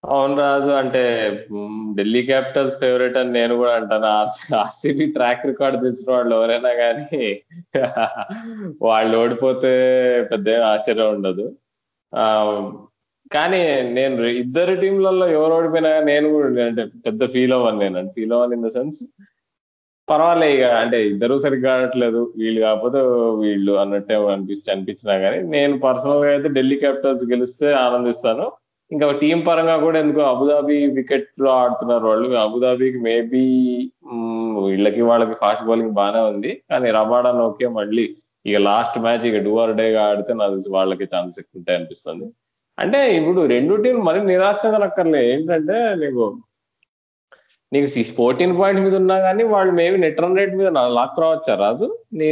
అవును రాజు అంటే ఢిల్లీ క్యాపిటల్స్ ఫేవరెట్ అని నేను కూడా అంటాను. ఆర్సీబీ ట్రాక్ రికార్డ్ తెలిసిన వాళ్ళు ఎవరైనా కానీ వాళ్ళు ఓడిపోతే పెద్ద ఆశ్చర్యం ఉండదు. కానీ నేను ఇద్దరు టీంలలో ఎవరు ఓడిపోయినా నేను కూడా అంటే పెద్ద ఫీల్ అవ్వను నేను. ఫీల్ అవ్వను ఇన్ ద సెన్స్ పర్వాలే ఇక. అంటే ఇద్దరు సరిగ్గా ఆడట్లేదు. వీళ్ళు కాకపోతే వీళ్ళు అన్నట్టే అనిపించి అనిపించినా కానీ నేను పర్సనల్గా అయితే ఢిల్లీ క్యాపిటల్స్ గెలిస్తే ఆనందిస్తాను. ఇంకా టీం పరంగా కూడా ఎందుకు అబుదాబి వికెట్లో ఆడుతున్నారు వాళ్ళు? అబుదాబికి మేబీ వీళ్ళకి వాళ్ళకి ఫాస్ట్ బౌలింగ్ బాగానే ఉంది. కానీ రబాడా ఓకే మళ్ళీ ఇక లాస్ట్ మ్యాచ్ ఇక డూఆర్ డేగా ఆడితే నాకు వాళ్ళకి ఛాన్స్ ఎక్కువ ఉంటాయి అనిపిస్తుంది అంటే ఇప్పుడు రెండు టీం మరి నిరాశ చెందనక్కర్లే ఏంటంటే నీకు నీకు ఫోర్టీన్ పాయింట్ మీద ఉన్నా కానీ వాళ్ళు మేబీ నెట్ రన్ రేట్ మీద లాక్ రావచ్చా రాజు? నీ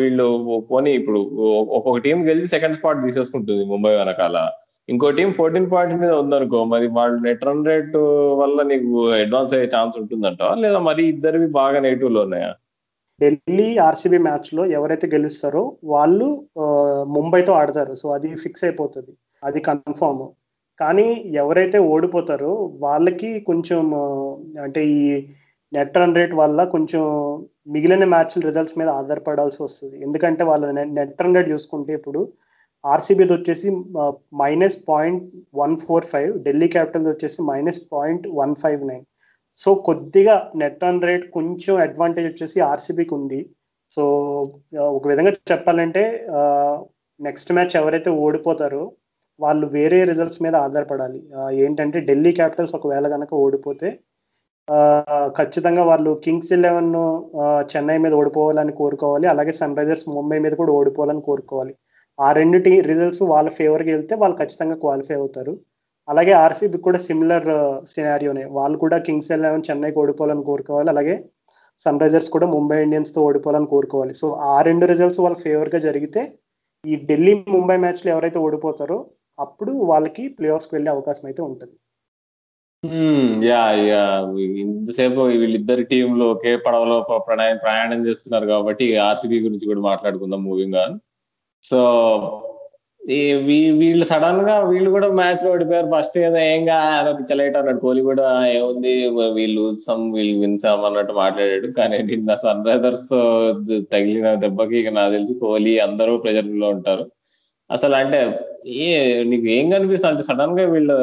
వీళ్ళు పోనీ ఇప్పుడు ఒక్కొక్క టీం గెలిచి సెకండ్ స్పాట్ తీసేసుకుంటుంది ముంబై వెనకాల. ఇంకో టీం ఫోర్టీన్ పాయింట్ మీద ఉందనుకో మరి వాళ్ళు నెట్ రన్ రేట్ వల్ల నీకు అడ్వాన్స్ అయ్యే ఛాన్స్ ఉంటుందంట లేదా మరి ఇద్దరివి బాగా నెగిటివ్లో ఉన్నాయా? ఢిల్లీ ఆర్సీబీ మ్యాచ్లో ఎవరైతే గెలుస్తారో వాళ్ళు ముంబైతో ఆడతారు. సో అది ఫిక్స్ అయిపోతుంది. అది కన్ఫర్మ్ కానీ ఎవరైతే ఓడిపోతారో వాళ్ళకి కొంచెం అంటే ఈ నెట్ రన్ రేట్ వల్ల కొంచెం మిగిలిన మ్యాచ్ రిజల్ట్స్ మీద ఆధారపడాల్సి వస్తుంది. ఎందుకంటే వాళ్ళ నెట్ రన్ రేట్ చూసుకుంటే ఇప్పుడు ఆర్సీబీది వచ్చేసి minus point one four five Delhi capital వచ్చేసి minus point one five nine so కొద్దిగా నెట్ రన్ రేట్ కొంచెం అడ్వాంటేజ్ వచ్చేసి ఆర్సీబీకి ఉంది. సో ఒక విధంగా చెప్పాలంటే నెక్స్ట్ మ్యాచ్ ఎవరైతే ఓడిపోతారో వాళ్ళు వేరే రిజల్ట్స్ మీద ఆధారపడాలి. ఏంటంటే ఢిల్లీ క్యాపిటల్స్ ఒకవేళ కనుక ఓడిపోతే ఖచ్చితంగా వాళ్ళు కింగ్స్ ఎలెవెన్ చెన్నై మీద ఓడిపోవాలని కోరుకోవాలి. అలాగే సన్ రైజర్స్ ముంబై మీద కూడా ఓడిపోవాలని కోరుకోవాలి. ఆ రెండు టీ రిజల్ట్స్ వాళ్ళ ఫేవర్కి వెళ్తే వాళ్ళు ఖచ్చితంగా క్వాలిఫై అవుతారు. అలాగే ఆర్సీబీ కూడా సిమిలర్ సినారియోనే వాళ్ళు కూడా కింగ్స్ ఎలెవెన్ చెన్నైకి ఓడిపోవాలని కోరుకోవాలి. అలాగే సన్ రైజర్స్ కూడా ముంబై ఇండియన్స్తో ఓడిపోవాలని కోరుకోవాలి. సో ఆ రెండు రిజల్ట్స్ వాళ్ళ ఫేవర్గా జరిగితే ఈ ఢిల్లీ ముంబై మ్యాచ్లు ఎవరైతే ఓడిపోతారో అప్పుడు వాళ్ళకి ప్లే ఆఫ్స్కి వెళ్ళే అవకాశం అయితే ఉంటుంది. Yeah yeah. ఇంతసేపు వీళ్ళిద్దరి టీంలు ఒకే పడవలో ప్రయాణం ప్రయాణం చేస్తున్నారు కాబట్టి ఆర్సీబీ గురించి కూడా మాట్లాడుకుందాం మూవింగ్ ఆన్ సో వీళ్ళు సడన్గా వీళ్ళు కూడా మ్యాచ్లో ఓడిపోయారు. ఫస్ట్ ఏదో ఏం కాదు పిచ్చలైట్ అన్నాడు. కోహ్లీ కూడా ఏముంది వీళ్ళు సమ్ వీళ్ళు విన్సాం అన్నట్టు మాట్లాడాడు. కానీ నిన్న సన్ రైజర్స్తో తగిలిన దెబ్బకి ఇక నాకు తెలిసి కోహ్లీ అందరూ ప్రెజర్లో ఉంటారు. అసలు అంటే ఏ నీకు ఏం కనిపిస్తుంది అంటే సడన్గా వీళ్ళు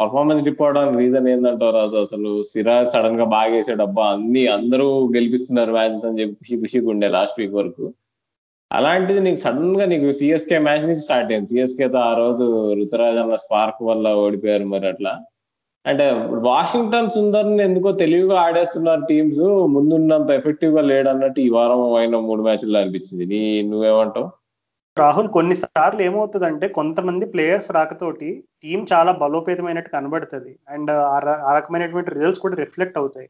పర్ఫార్మెన్స్ డిప్ అవడానికి రీజన్ ఏంటంటారు అది అసలు సిరాజ్ సడన్గా బాగా వేసాడు అబ్బా అన్ని అందరూ గెలిపిస్తున్నారు మ్యాచెస్ అని చెప్పి ఖుషి ఖుషిగా ఉండే లాస్ట్ వీక్ వరకు. అలాంటిది నీకు సడన్గా నీకు సిఎస్కే మ్యాచ్ నుంచి స్టార్ట్ అయింది. సిఎస్కేతో ఆ రోజు రుతురాజ్ అన్న స్పార్క్ వల్ల ఓడిపోయారు మరి అట్లా. అంటే వాషింగ్టన్ సుందర్ని ఎందుకో తెలివిగా ఆడేస్తున్నారు టీమ్స్ ముందున్నంత ఎఫెక్టివ్గా లేడన్నట్టు ఈ వారం అయిన మూడు మ్యాచ్ల్లో అనిపించింది. నీ నువ్వేమంటావు? రాహుల్ కొన్నిసార్లు ఏమవుతుందంటే కొంతమంది ప్లేయర్స్ రాకతోటి టీం చాలా బలోపేతమైనట్టు కనబడుతుంది. అండ్ ఆ రకమైనటువంటి రిజల్ట్స్ కూడా రిఫ్లెక్ట్ అవుతాయి.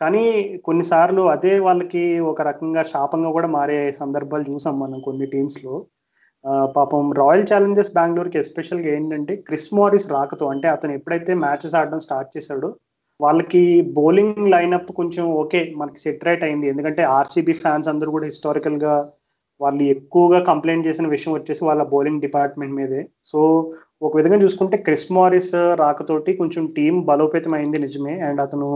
కానీ కొన్నిసార్లు అదే వాళ్ళకి ఒక రకంగా శాపంగా కూడా మారే సందర్భాలు చూసాం మనం కొన్ని టీమ్స్లో పాపం రాయల్ ఛాలెంజర్స్ బెంగళూరుకి ఎస్పెషల్గా ఏంటంటే క్రిస్ మారిస్ రాకతో అంటే అతను ఎప్పుడైతే మ్యాచెస్ ఆడడం స్టార్ట్ చేశాడో వాళ్ళకి బౌలింగ్ లైనప్ కొంచెం ఓకే మనకి సెట్ రైట్ అయింది. ఎందుకంటే ఆర్సీబీ ఫ్యాన్స్ అందరూ కూడా హిస్టారికల్గా వాళ్ళు ఎక్కువగా కంప్లైంట్ చేసిన విషయం వచ్చేసి వాళ్ళ బౌలింగ్ డిపార్ట్మెంట్ మీదే. సో ఒక విధంగా చూసుకుంటే క్రిస్ మారిస్ రాకతోటి కొంచెం టీం బలోపేతం అయింది నిజమే. అండ్ అతను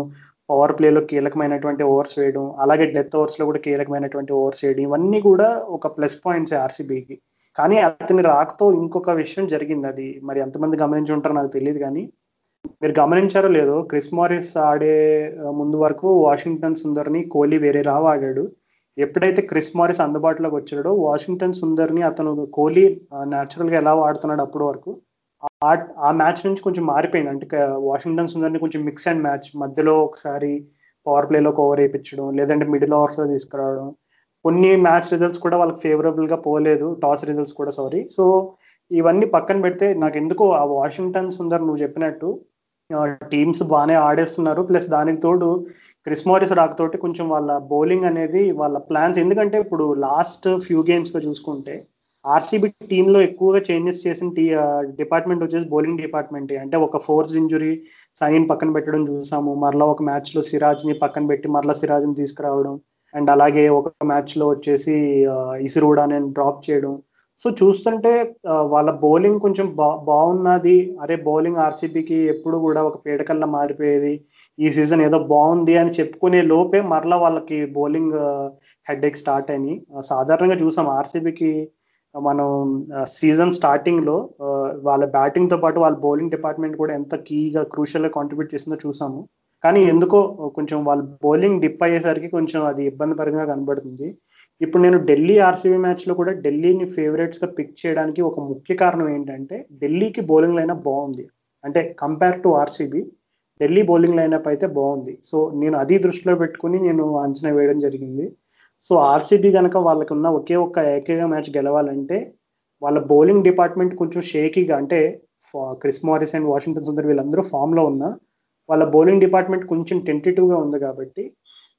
పవర్ ప్లేలో కీలకమైనటువంటి ఓవర్స్ వేయడం అలాగే డెత్ ఓవర్స్లో కూడా కీలకమైనటువంటి ఓవర్స్ వేయడం ఇవన్నీ కూడా ఒక ప్లస్ పాయింట్స్ ఆర్సీబీకి కానీ అతని రాకతో ఇంకొక విషయం జరిగింది అది. మరి ఎంతమంది గమనించి ఉంటారో నాకు తెలియదు కానీ మీరు గమనించారో లేదో క్రిస్ మారిస్ ఆడే ముందు వరకు వాషింగ్టన్ సుందర్ని కోహ్లీ వేరే రావు ఆడాడు. ఎప్పుడైతే క్రిస్ మారిస్ అందుబాటులోకి వచ్చాడో వాషింగ్టన్ సుందర్ని అతను కోహ్లీ న్యాచురల్గా ఎలా ఆడుతున్నాడు అప్పటి వరకు ఆ మ్యాచ్ నుంచి కొంచెం మారిపోయింది. అంటే వాషింగ్టన్ సుందర్ని కొంచెం మిక్స్ అండ్ మ్యాచ్ మధ్యలో ఒకసారి పవర్ ప్లేలో ఓవర్ వేయించడం లేదంటే మిడిల్ ఓవర్స్లో తీసుకురావడం. కొన్ని మ్యాచ్ రిజల్ట్స్ కూడా వాళ్ళకి ఫేవరబుల్గా పోలేదు. టాస్ రిజల్ట్స్ కూడా సారీ సో ఇవన్నీ పక్కన పెడితే నాకు ఎందుకో ఆ వాషింగ్టన్ సుందర్ నువ్వు చెప్పినట్టు టీమ్స్ బాగానే ఆడేస్తున్నారు. ప్లస్ దానికి తోడు క్రిస్ మారిస్ రాకతోటి కొంచెం వాళ్ళ బౌలింగ్ అనేది వాళ్ళ ప్లాన్స్. ఎందుకంటే ఇప్పుడు లాస్ట్ ఫ్యూ గేమ్స్గా చూసుకుంటే ఆర్సీబీ టీంలో ఎక్కువగా చేంజెస్ చేసిన టీ డిపార్ట్మెంట్ వచ్చేసి బౌలింగ్ డిపార్ట్మెంట్. అంటే ఒక ఫోర్స్ ఇంజురీ సైన్ పక్కన పెట్టడం చూసాము. మరలా ఒక మ్యాచ్లో సిరాజ్ని పక్కన పెట్టి మరలా సిరాజ్ని తీసుకురావడం. అండ్ అలాగే ఒక మ్యాచ్లో వచ్చేసి ఇసురుడా నేను డ్రాప్ చేయడం. సో చూస్తుంటే వాళ్ళ బౌలింగ్ కొంచెం బా బాగున్నది. అరే బౌలింగ్ ఆర్సీబీకి ఎప్పుడు కూడా ఒక పీడకల్లా మారిపోయేది. ఈ సీజన్ ఏదో బాగుంది అని చెప్పుకునే లోపే మరలా వాళ్ళకి బౌలింగ్ హెడ్ ఎక్ స్టార్ట్ అయినాయి. సాధారణంగా చూసాం ఆర్సీబీకి మనం సీజన్ స్టార్టింగ్లో వాళ్ళ బ్యాటింగ్తో పాటు వాళ్ళ బౌలింగ్ డిపార్ట్మెంట్ కూడా ఎంత కీగా క్రూషియల్గా కాంట్రిబ్యూట్ చేసిందో చూసాము. కానీ ఎందుకో కొంచెం వాళ్ళ బౌలింగ్ డిప్ అయ్యేసరికి కొంచెం అది ఇబ్బందికరంగా కనబడుతుంది. ఇప్పుడు నేను ఢిల్లీ ఆర్సీబీ మ్యాచ్లో కూడా ఢిల్లీని ఫేవరెట్స్గా పిక్ చేయడానికి ఒక ముఖ్య కారణం ఏంటంటే ఢిల్లీకి బౌలింగ్ అయినా బాగుంది. అంటే compare to RCB Delhi bowling lineup అయితే బాగుంది. సో నేను అది దృష్టిలో పెట్టుకుని నేను అంచనా వేయడం జరిగింది. సో ఆర్సీబీ కనుక వాళ్ళకి ఉన్న ఒకే ఒక్క ఏకైక మ్యాచ్ గెలవాలంటే వాళ్ళ బౌలింగ్ డిపార్ట్మెంట్ కొంచెం షేకీగా అంటే Chris Morris and Washington Sundar వీళ్ళందరూ ఫామ్లో ఉన్న వాళ్ళ బౌలింగ్ డిపార్ట్మెంట్ కొంచెం టెంటేటివ్గా ఉంది కాబట్టి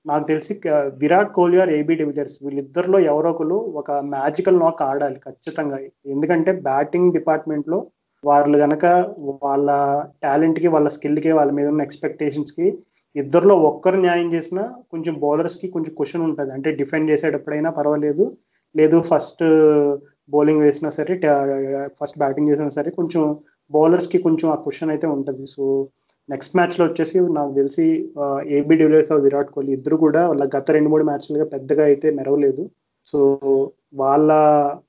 నాకు తెలిసి Virat Kohli or AB de Villiers వీళ్ళిద్దరిలో ఎవరో ఒకరు ఒక మ్యాజికల్ నాక్ ఆడాలి ఖచ్చితంగా. ఎందుకంటే బ్యాటింగ్ డిపార్ట్మెంట్లో వాళ్ళు గనక వాళ్ళ టాలెంట్కి వాళ్ళ స్కిల్కి వాళ్ళ మీద ఉన్న ఎక్స్పెక్టేషన్స్కి ఇద్దరిలో ఒక్కరు న్యాయం చేసినా కొంచెం బౌలర్స్కి కొంచెం క్వశ్చన్ ఉంటుంది. అంటే డిఫెండ్ చేసేటప్పుడైనా పర్వాలేదు. లేదు ఫస్ట్ బౌలింగ్ వేసినా సరే ఫస్ట్ బ్యాటింగ్ చేసినా సరే కొంచెం బౌలర్స్కి కొంచెం ఆ క్వశ్చన్ అయితే ఉంటుంది. సో నెక్స్ట్ మ్యాచ్లో వచ్చేసి నాకు తెలిసి ఏబీ డివిలియర్స్ విరాట్ కోహ్లీ ఇద్దరు కూడా వాళ్ళ గత రెండు మూడు మ్యాచ్లుగా పెద్దగా అయితే మెరవలేదు. సో వాళ్ళ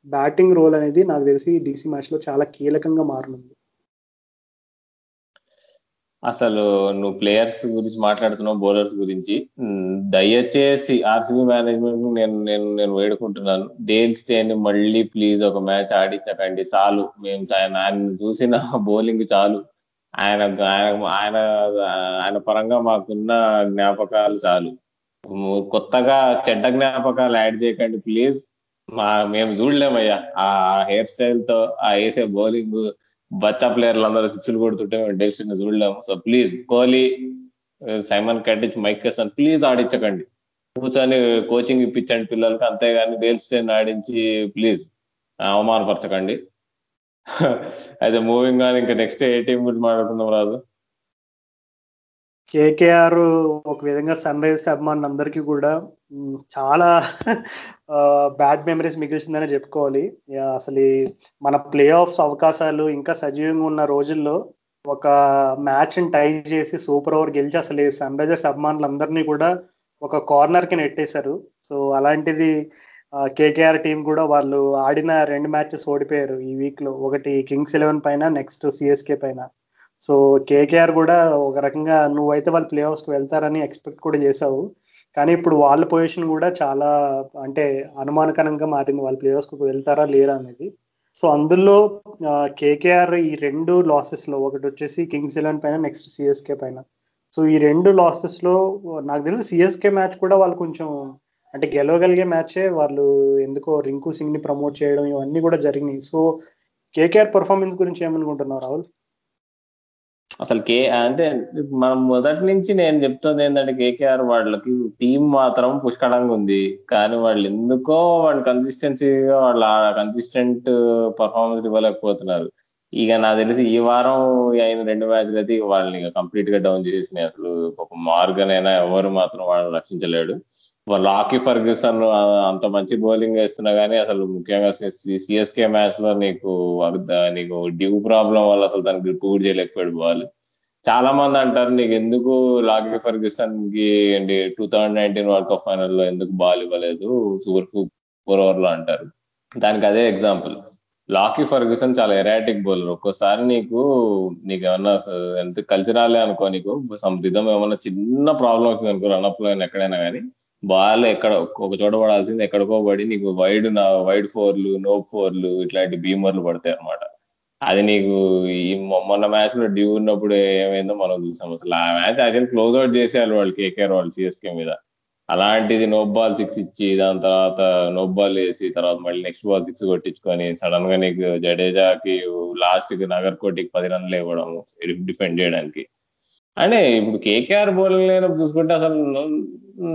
బ్యాటింగ్ రోల్ అనేది నాకు తెలిసి డీసీ మ్యాచ్లో చాలా కీలకంగా మారనుంది. అసలు నువ్వు ప్లేయర్స్ గురించి మాట్లాడుతున్నావు బౌలర్స్ గురించి. దయచేసి ఆర్సీబీ మేనేజ్మెంట్ నేను నేను నేను వేడుకుంటున్నాను. డేల్ స్టేని మళ్ళీ ప్లీజ్ ఒక మ్యాచ్ ఆడించకండి చాలు. మేము ఆయన చూసిన బౌలింగ్ చాలు. ఆయన ఆయన ఆయన ఆయన పరంగా మాకున్న జ్ఞాపకాలు చాలు. కొత్తగా చెడ్డ జ్ఞాపకాలు యాడ్ చేయకండి ప్లీజ్. మా మేము చూడలేమయ్యా. ఆ హెయిర్ స్టైల్తో ఆ వేసే బౌలింగ్ బచ్చా ప్లేయర్లు అందరూ సిక్స్లు కొడుతుంటే మేము డెల్సిన్ చూడలేము. సో ప్లీజ్ కోహ్లీ సైమన్ కట్టించి మైక్ కేసన్ ప్లీజ్ ఆడించకండి. కూర్చొని కోచింగ్ ఇప్పించండి పిల్లలకి అంతేగాని డేల్ స్టేన్ ఆడించి ప్లీజ్ అవమానపరచకండి. అయితే మూవింగ్ ఆన్ ఇంకా నెక్స్ట్ ఏ టీం గురించి మాట్లాడుకుందాం రాజు? కేకేఆర్ ఒక విధంగా సన్ రైజర్స్ అభిమానులు అందరికీ కూడా చాలా బ్యాడ్ మెమరీస్ మిగిల్చిందనే చెప్పుకోవాలి. అసలు మన ప్లే ఆఫ్స్ అవకాశాలు ఇంకా సజీవంగా ఉన్న రోజుల్లో ఒక మ్యాచ్ టై చేసి సూపర్ ఓవర్ గెలిచి అసలు సన్ రైజర్స్ అభిమానులందరినీ కూడా ఒక కార్నర్కి నెట్టేశారు. సో అలాంటిది కేకేఆర్ టీం కూడా వాళ్ళు ఆడిన రెండు మ్యాచెస్ ఓడిపోయారు ఈ వీక్లో. ఒకటి కింగ్స్ ఎలెవెన్ పైన నెక్స్ట్ సిఎస్కే పైన. సో కేకేఆర్ కూడా ఒక రకంగా నువ్వైతే వాళ్ళు ప్లే ఆఫ్స్కి వెళ్తారని ఎక్స్పెక్ట్ కూడా చేసావు కానీ ఇప్పుడు వాళ్ళ పొజిషన్ కూడా చాలా అంటే అనుమానకరంగా మారింది. వాళ్ళు ప్లే ఆఫ్స్కి వెళ్తారా లేరా అనేది. సో అందులో కేకేఆర్ ఈ రెండు లాసెస్లో ఒకటి వచ్చేసి కింగ్స్ ఎలెవన్ పైన నెక్స్ట్ సిఎస్కే పైన. సో ఈ రెండు లాసెస్లో నాకు తెలిసి సిఎస్కే మ్యాచ్ కూడా వాళ్ళు కొంచెం అంటే గెలవగలిగే మ్యాచే వాళ్ళు ఎందుకో రింకు సింగ్ని ప్రమోట్ చేయడం ఇవన్నీ కూడా జరిగినాయి. సో కేకేఆర్ పర్ఫార్మెన్స్ గురించి ఏమనుకుంటున్నావు రాహుల్? అసలు కే అంటే మనం మొదటి నుంచి నేను చెప్తుంది ఏంటంటే కేకేఆర్ వాళ్ళకి టీం మాత్రం పుష్కలంగా ఉంది. కానీ వాళ్ళు ఎందుకో వాళ్ళు కన్సిస్టెన్సీగా వాళ్ళు కన్సిస్టెంట్ పర్ఫార్మెన్స్ ఇవ్వలేకపోతున్నారు. ఇక నాకు తెలిసి ఈ వారం అయిన రెండు మ్యాచ్లు అయితే వాళ్ళని కంప్లీట్గా డౌన్ చేసినాయి. అసలు ఒక మార్గన్ అయినా ఎవరు మాత్రం వాళ్ళని రక్షించలేడు. లాకీ ఫర్గ్యూసన్ అంత మంచి బౌలింగ్ వేస్తున్నా కానీ అసలు ముఖ్యంగా సిఎస్కే మ్యాచ్లో నీకు నీకు డ్యూ ప్రాబ్లం వల్ల అసలు దానికి గ్రిప్ కూడా చేయలేకపోయాడు బాల్ చాలా మంది అంటారు నీకు ఎందుకు Lockie ఫర్గ్యూసన్కి two thousand nineteen World Cup ఫైనల్లో ఎందుకు బాల్ ఇవ్వలేదు సూపర్ ఫోర్ ఓవర్లో అంటారు దానికి అదే ఎగ్జాంపుల్ లాకీ ఫర్గ్యూసన్ చాలా ఎరాటిక్ బౌలర్ ఒక్కోసారి నీకు నీకు ఏమన్నా ఎంత కల్చరాలే అనుకో నీకు సమ్ ఏమైనా ఏమన్నా చిన్న ప్రాబ్లం వచ్చింది అనుకో రన్అప్లో ఎక్కడైనా కానీ బాల్ ఎక్కడ ఒక చోట పడాల్సింది ఎక్కడికో పడి నీకు వైడ్ వైడ్ ఫోర్లు నో ఫోర్లు ఇట్లాంటి బీమర్లు పడతాయి అనమాట అది నీకు ఈ మొన్న మ్యాచ్లో డ్యూ ఉన్నప్పుడు ఏమైందో మనం చూసాం. అసలు ఆ మ్యాచ్ యాక్చువల్ క్లోజ్ అవుట్ చేసేయాలి వాళ్ళు కేకేఆర్ వాళ్ళు సిఎస్కే మీద. అలాంటిది నో బాల్ సిక్స్ ఇచ్చి దాని తర్వాత నో బాల్ వేసి తర్వాత మళ్ళీ నెక్స్ట్ బాల్ సిక్స్ కొట్టించుకొని సడన్గా నీకు జడేజాకి లాస్ట్కి నగర్ కోటికి పది రన్లు ఇవ్వడం డిఫెండ్ చేయడానికి. అంటే ఇప్పుడు కేకేఆర్ బౌలింగ్ లేనప్పుడు చూసుకుంటే అసలు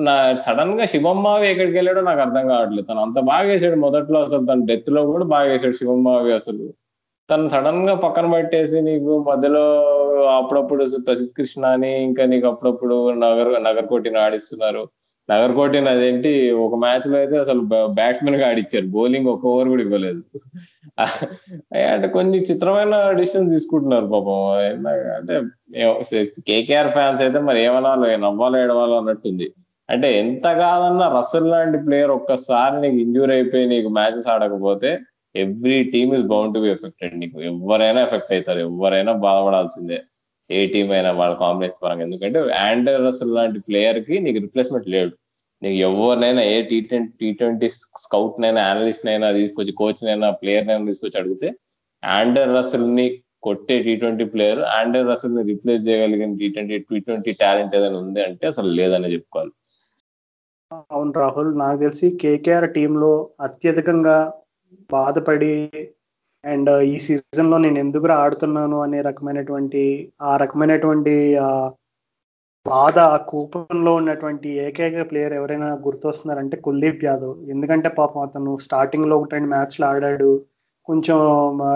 నా సడన్గా శివం ఎక్కడికి వెళ్ళాడో నాకు అర్థం కావట్లేదు. తను అంత బాగా వేసాడు మొదట్లో అసలు తన డెత్లో కూడా బాగా వేసాడు శివం అసలు. తను సడన్గా పక్కన పెట్టేసి నీకు మధ్యలో అప్పుడప్పుడు ప్రసిద్ధ్ కృష్ణ అని ఇంకా నీకు అప్పుడప్పుడు నగర్ నగర్ కోటిని ఆడిస్తున్నారు. నగర్ కోటిని అదేంటి? ఒక మ్యాచ్లో అయితే అసలు బ్యాట్స్మెన్గా ఆడిచ్చారు. బౌలింగ్ ఒక ఓవర్ కూడా ఇవ్వలేదు. అంటే కొన్ని చిత్రమైన డిసిషన్ తీసుకుంటున్నారు పాపం. అంటే కేకేఆర్ ఫ్యాన్స్ అయితే మరి ఏమనాలో నవ్వాలో ఏడవాలో అన్నట్టుంది. అంటే ఎంత కాదన్నా రసల్ లాంటి ప్లేయర్ ఒక్కసారి నీకు ఇంజూర్ అయిపోయి నీకు matches ఆడకపోతే every team is bound to be affected నీకు ఎవరైనా ఎఫెక్ట్ అవుతారు. ఎవరైనా బాధపడాల్సిందే. ఏ టీం అయినా వాళ్ళ కాంబినేషన్ పరంగా. ఎందుకంటే ఆండర్ రసల్ లాంటి ప్లేయర్కి నీకు రిప్లేస్మెంట్ లేడు. నీకు ఎవరినైనా ఏ T twenty T twenty scout నైనా అనలిస్ట్ నైనా తీసుకొచ్చి కోచ్ నైనా ప్లేయర్ నైనా తీసుకొచ్చి అడిగితే ఆండర్ రసల్ని కొట్టే టీ ట్వంటీ ప్లేయర్ ఆండర్ రసల్ని రిప్లేస్ చేయగలిగిన T twenty T twenty talent ఏదైనా ఉంది అంటే అసలు లేదని చెప్పుకోవాలి. అవును రాహుల్ నాకు తెలిసి కేకేఆర్ టీంలో అత్యధికంగా బాధపడి అండ్ ఈ సీజన్లో నేను ఎందుకు ఆడుతున్నాను అనే రకమైనటువంటి ఆ రకమైనటువంటి బాధ ఆ కూపంలో ఉన్నటువంటి ఏకైక ప్లేయర్ ఎవరైనా గుర్తొస్తున్నారంటే కుల్దీప్ యాదవ్. ఎందుకంటే పాపం అతను స్టార్టింగ్లో ఒకటి రెండు మ్యాచ్లు ఆడాడు. కొంచెం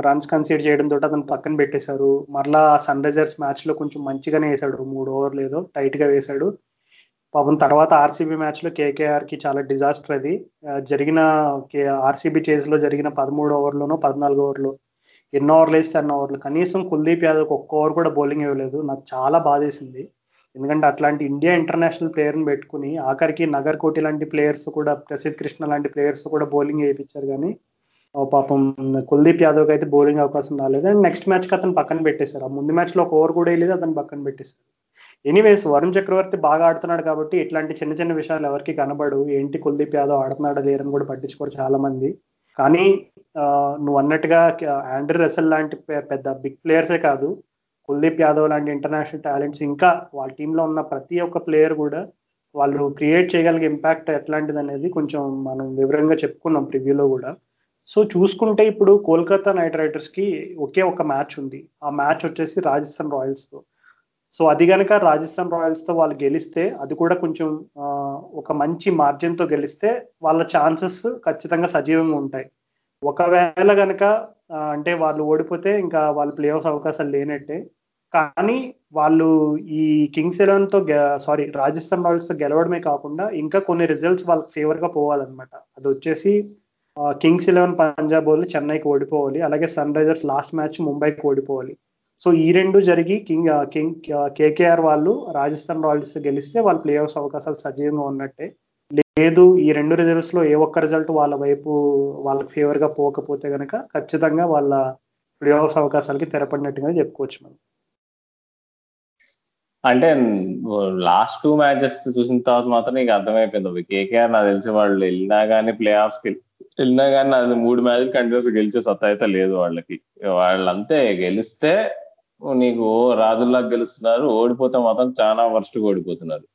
రన్స్ కన్సిడర్ తోటి అతను పక్కన పెట్టేశారు. మరలా సన్ రైజర్స్ మ్యాచ్లో కొంచెం మంచిగానే వేశాడు. మూడు ఓవర్లు ఏదో టైట్గా వేశాడు. పాపం తర్వాత ఆర్సీబీ మ్యాచ్లో కేకేఆర్కి చాలా డిజాస్టర్ అది. జరిగిన ఆర్సీబీ చేజ్లో జరిగిన పదమూడు ఓవర్లోనో పద్నాలుగు ఓవర్లు ఎన్నో ఓవర్లు వేస్తే అన్న ఓవర్లు. కనీసం కుల్దీప్ యాదవ్ ఒక్క ఓవర్ కూడా బౌలింగ్ ఇవ్వలేదు. నాకు చాలా బాధేసింది. ఎందుకంటే అట్లాంటి ఇండియా ఇంటర్నేషనల్ ప్లేయర్ని పెట్టుకుని ఆఖరికి నగర్ కోటి లాంటి ప్లేయర్స్ కూడా ప్రసిద్ధ్ కృష్ణ లాంటి ప్లేయర్స్ కూడా బౌలింగ్ వేయించారు కానీ పాపం కుల్దీప్ యాదవ్కి అయితే బౌలింగ్ అవకాశం రాలేదు. అండ్ నెక్స్ట్ మ్యాచ్కి అతను పక్కన పెట్టేశారు. ఆ ముందు మ్యాచ్లో ఒక ఓవర్ కూడా వేయలేదు అతను పక్కన పెట్టేశారు. ఎనీవేస్ వరుణ్ చక్రవర్తి బాగా ఆడుతున్నాడు కాబట్టి ఇట్లాంటి చిన్న చిన్న విషయాలు ఎవరికి కనబడు ఏంటి కుల్దీప్ యాదవ్ ఆడుతున్నాడా లేరని కూడా పట్టించుకోరు చాలా మంది కానీ నువ్వు అన్నట్టుగా ఆండ్రీ రెసల్ లాంటి పెద్ద బిగ్ ప్లేయర్సే కాదు. కుల్దీప్ యాదవ్ లాంటి ఇంటర్నేషనల్ టాలెంట్స్ ఇంకా వాళ్ళ టీంలో ఉన్న ప్రతి ఒక్క ప్లేయర్ కూడా వాళ్ళు క్రియేట్ చేయగలిగే ఇంపాక్ట్ ఎట్లాంటిది అనేది కొంచెం మనం వివరంగా చెప్పుకున్నాం ప్రివ్యూలో కూడా. సో చూసుకుంటే ఇప్పుడు కోల్కతా నైట్ రైడర్స్కి ఒకే ఒక మ్యాచ్ ఉంది. ఆ మ్యాచ్ వచ్చేసి రాజస్థాన్ రాయల్స్తో. సో అది కనుక రాజస్థాన్ రాయల్స్తో వాళ్ళు గెలిస్తే అది కూడా కొంచెం ఒక మంచి మార్జిన్తో గెలిస్తే వాళ్ళ ఛాన్సెస్ ఖచ్చితంగా సజీవంగా ఉంటాయి. ఒకవేళ కనుక అంటే వాళ్ళు ఓడిపోతే ఇంకా వాళ్ళు ప్లే ఆఫ్ అవకాశాలు లేనట్టే. కానీ వాళ్ళు ఈ కింగ్స్ ఎలెవన్తో సారీ రాజస్థాన్ రాయల్స్తో గెలవడమే కాకుండా ఇంకా కొన్ని రిజల్ట్స్ వాళ్ళకి ఫేవర్గా పోవాలన్నమాట. అది వచ్చేసి కింగ్స్ ఎలెవన్ పంజాబ్ వాళ్ళు చెన్నైకి ఓడిపోవాలి. అలాగే సన్ రైజర్స్ లాస్ట్ మ్యాచ్ ముంబైకి ఓడిపోవాలి. సో ఈ రెండు జరిగి కింగ్ కింగ్ కేకేఆర్ వాళ్ళు రాజస్థాన్ రాయల్స్ గెలిస్తే వాళ్ళు ప్లే ఆఫ్స్ అవకాశాలు సజీవంగా ఉన్నట్టే. లేదు ఈ రెండు రిజల్ట్స్లో ఏ ఒక్క రిజల్ట్ వాళ్ళ వైపు వాళ్ళకి ఫేవర్గా పోకపోతే కనుక ఖచ్చితంగా వాళ్ళ ప్లే ఆఫ్స్ అవకాశాలకి తెరపడినట్టుగా చెప్పుకోవచ్చు మనం. అంటే లాస్ట్ టూ మ్యాచెస్ చూసిన తర్వాత మాత్రం నీకు అర్థమైపోయింది. కేకేఆర్ నాకు తెలిసి వాళ్ళు వెళ్ళినా కానీ ప్లే ఆఫ్స్కి వెళ్ళినా కానీ అది మూడు మ్యాచ్లు కంటిన్యూస్ గెలిచే సత్తా అయితే లేదు వాళ్ళకి. వాళ్ళంతే గెలిస్తే నీకు రాజుల్లా గెలుస్తున్నారు ఓడిపోతే మాత్రం చాలా వర్స్ట్ ఓడిపోతున్నారు.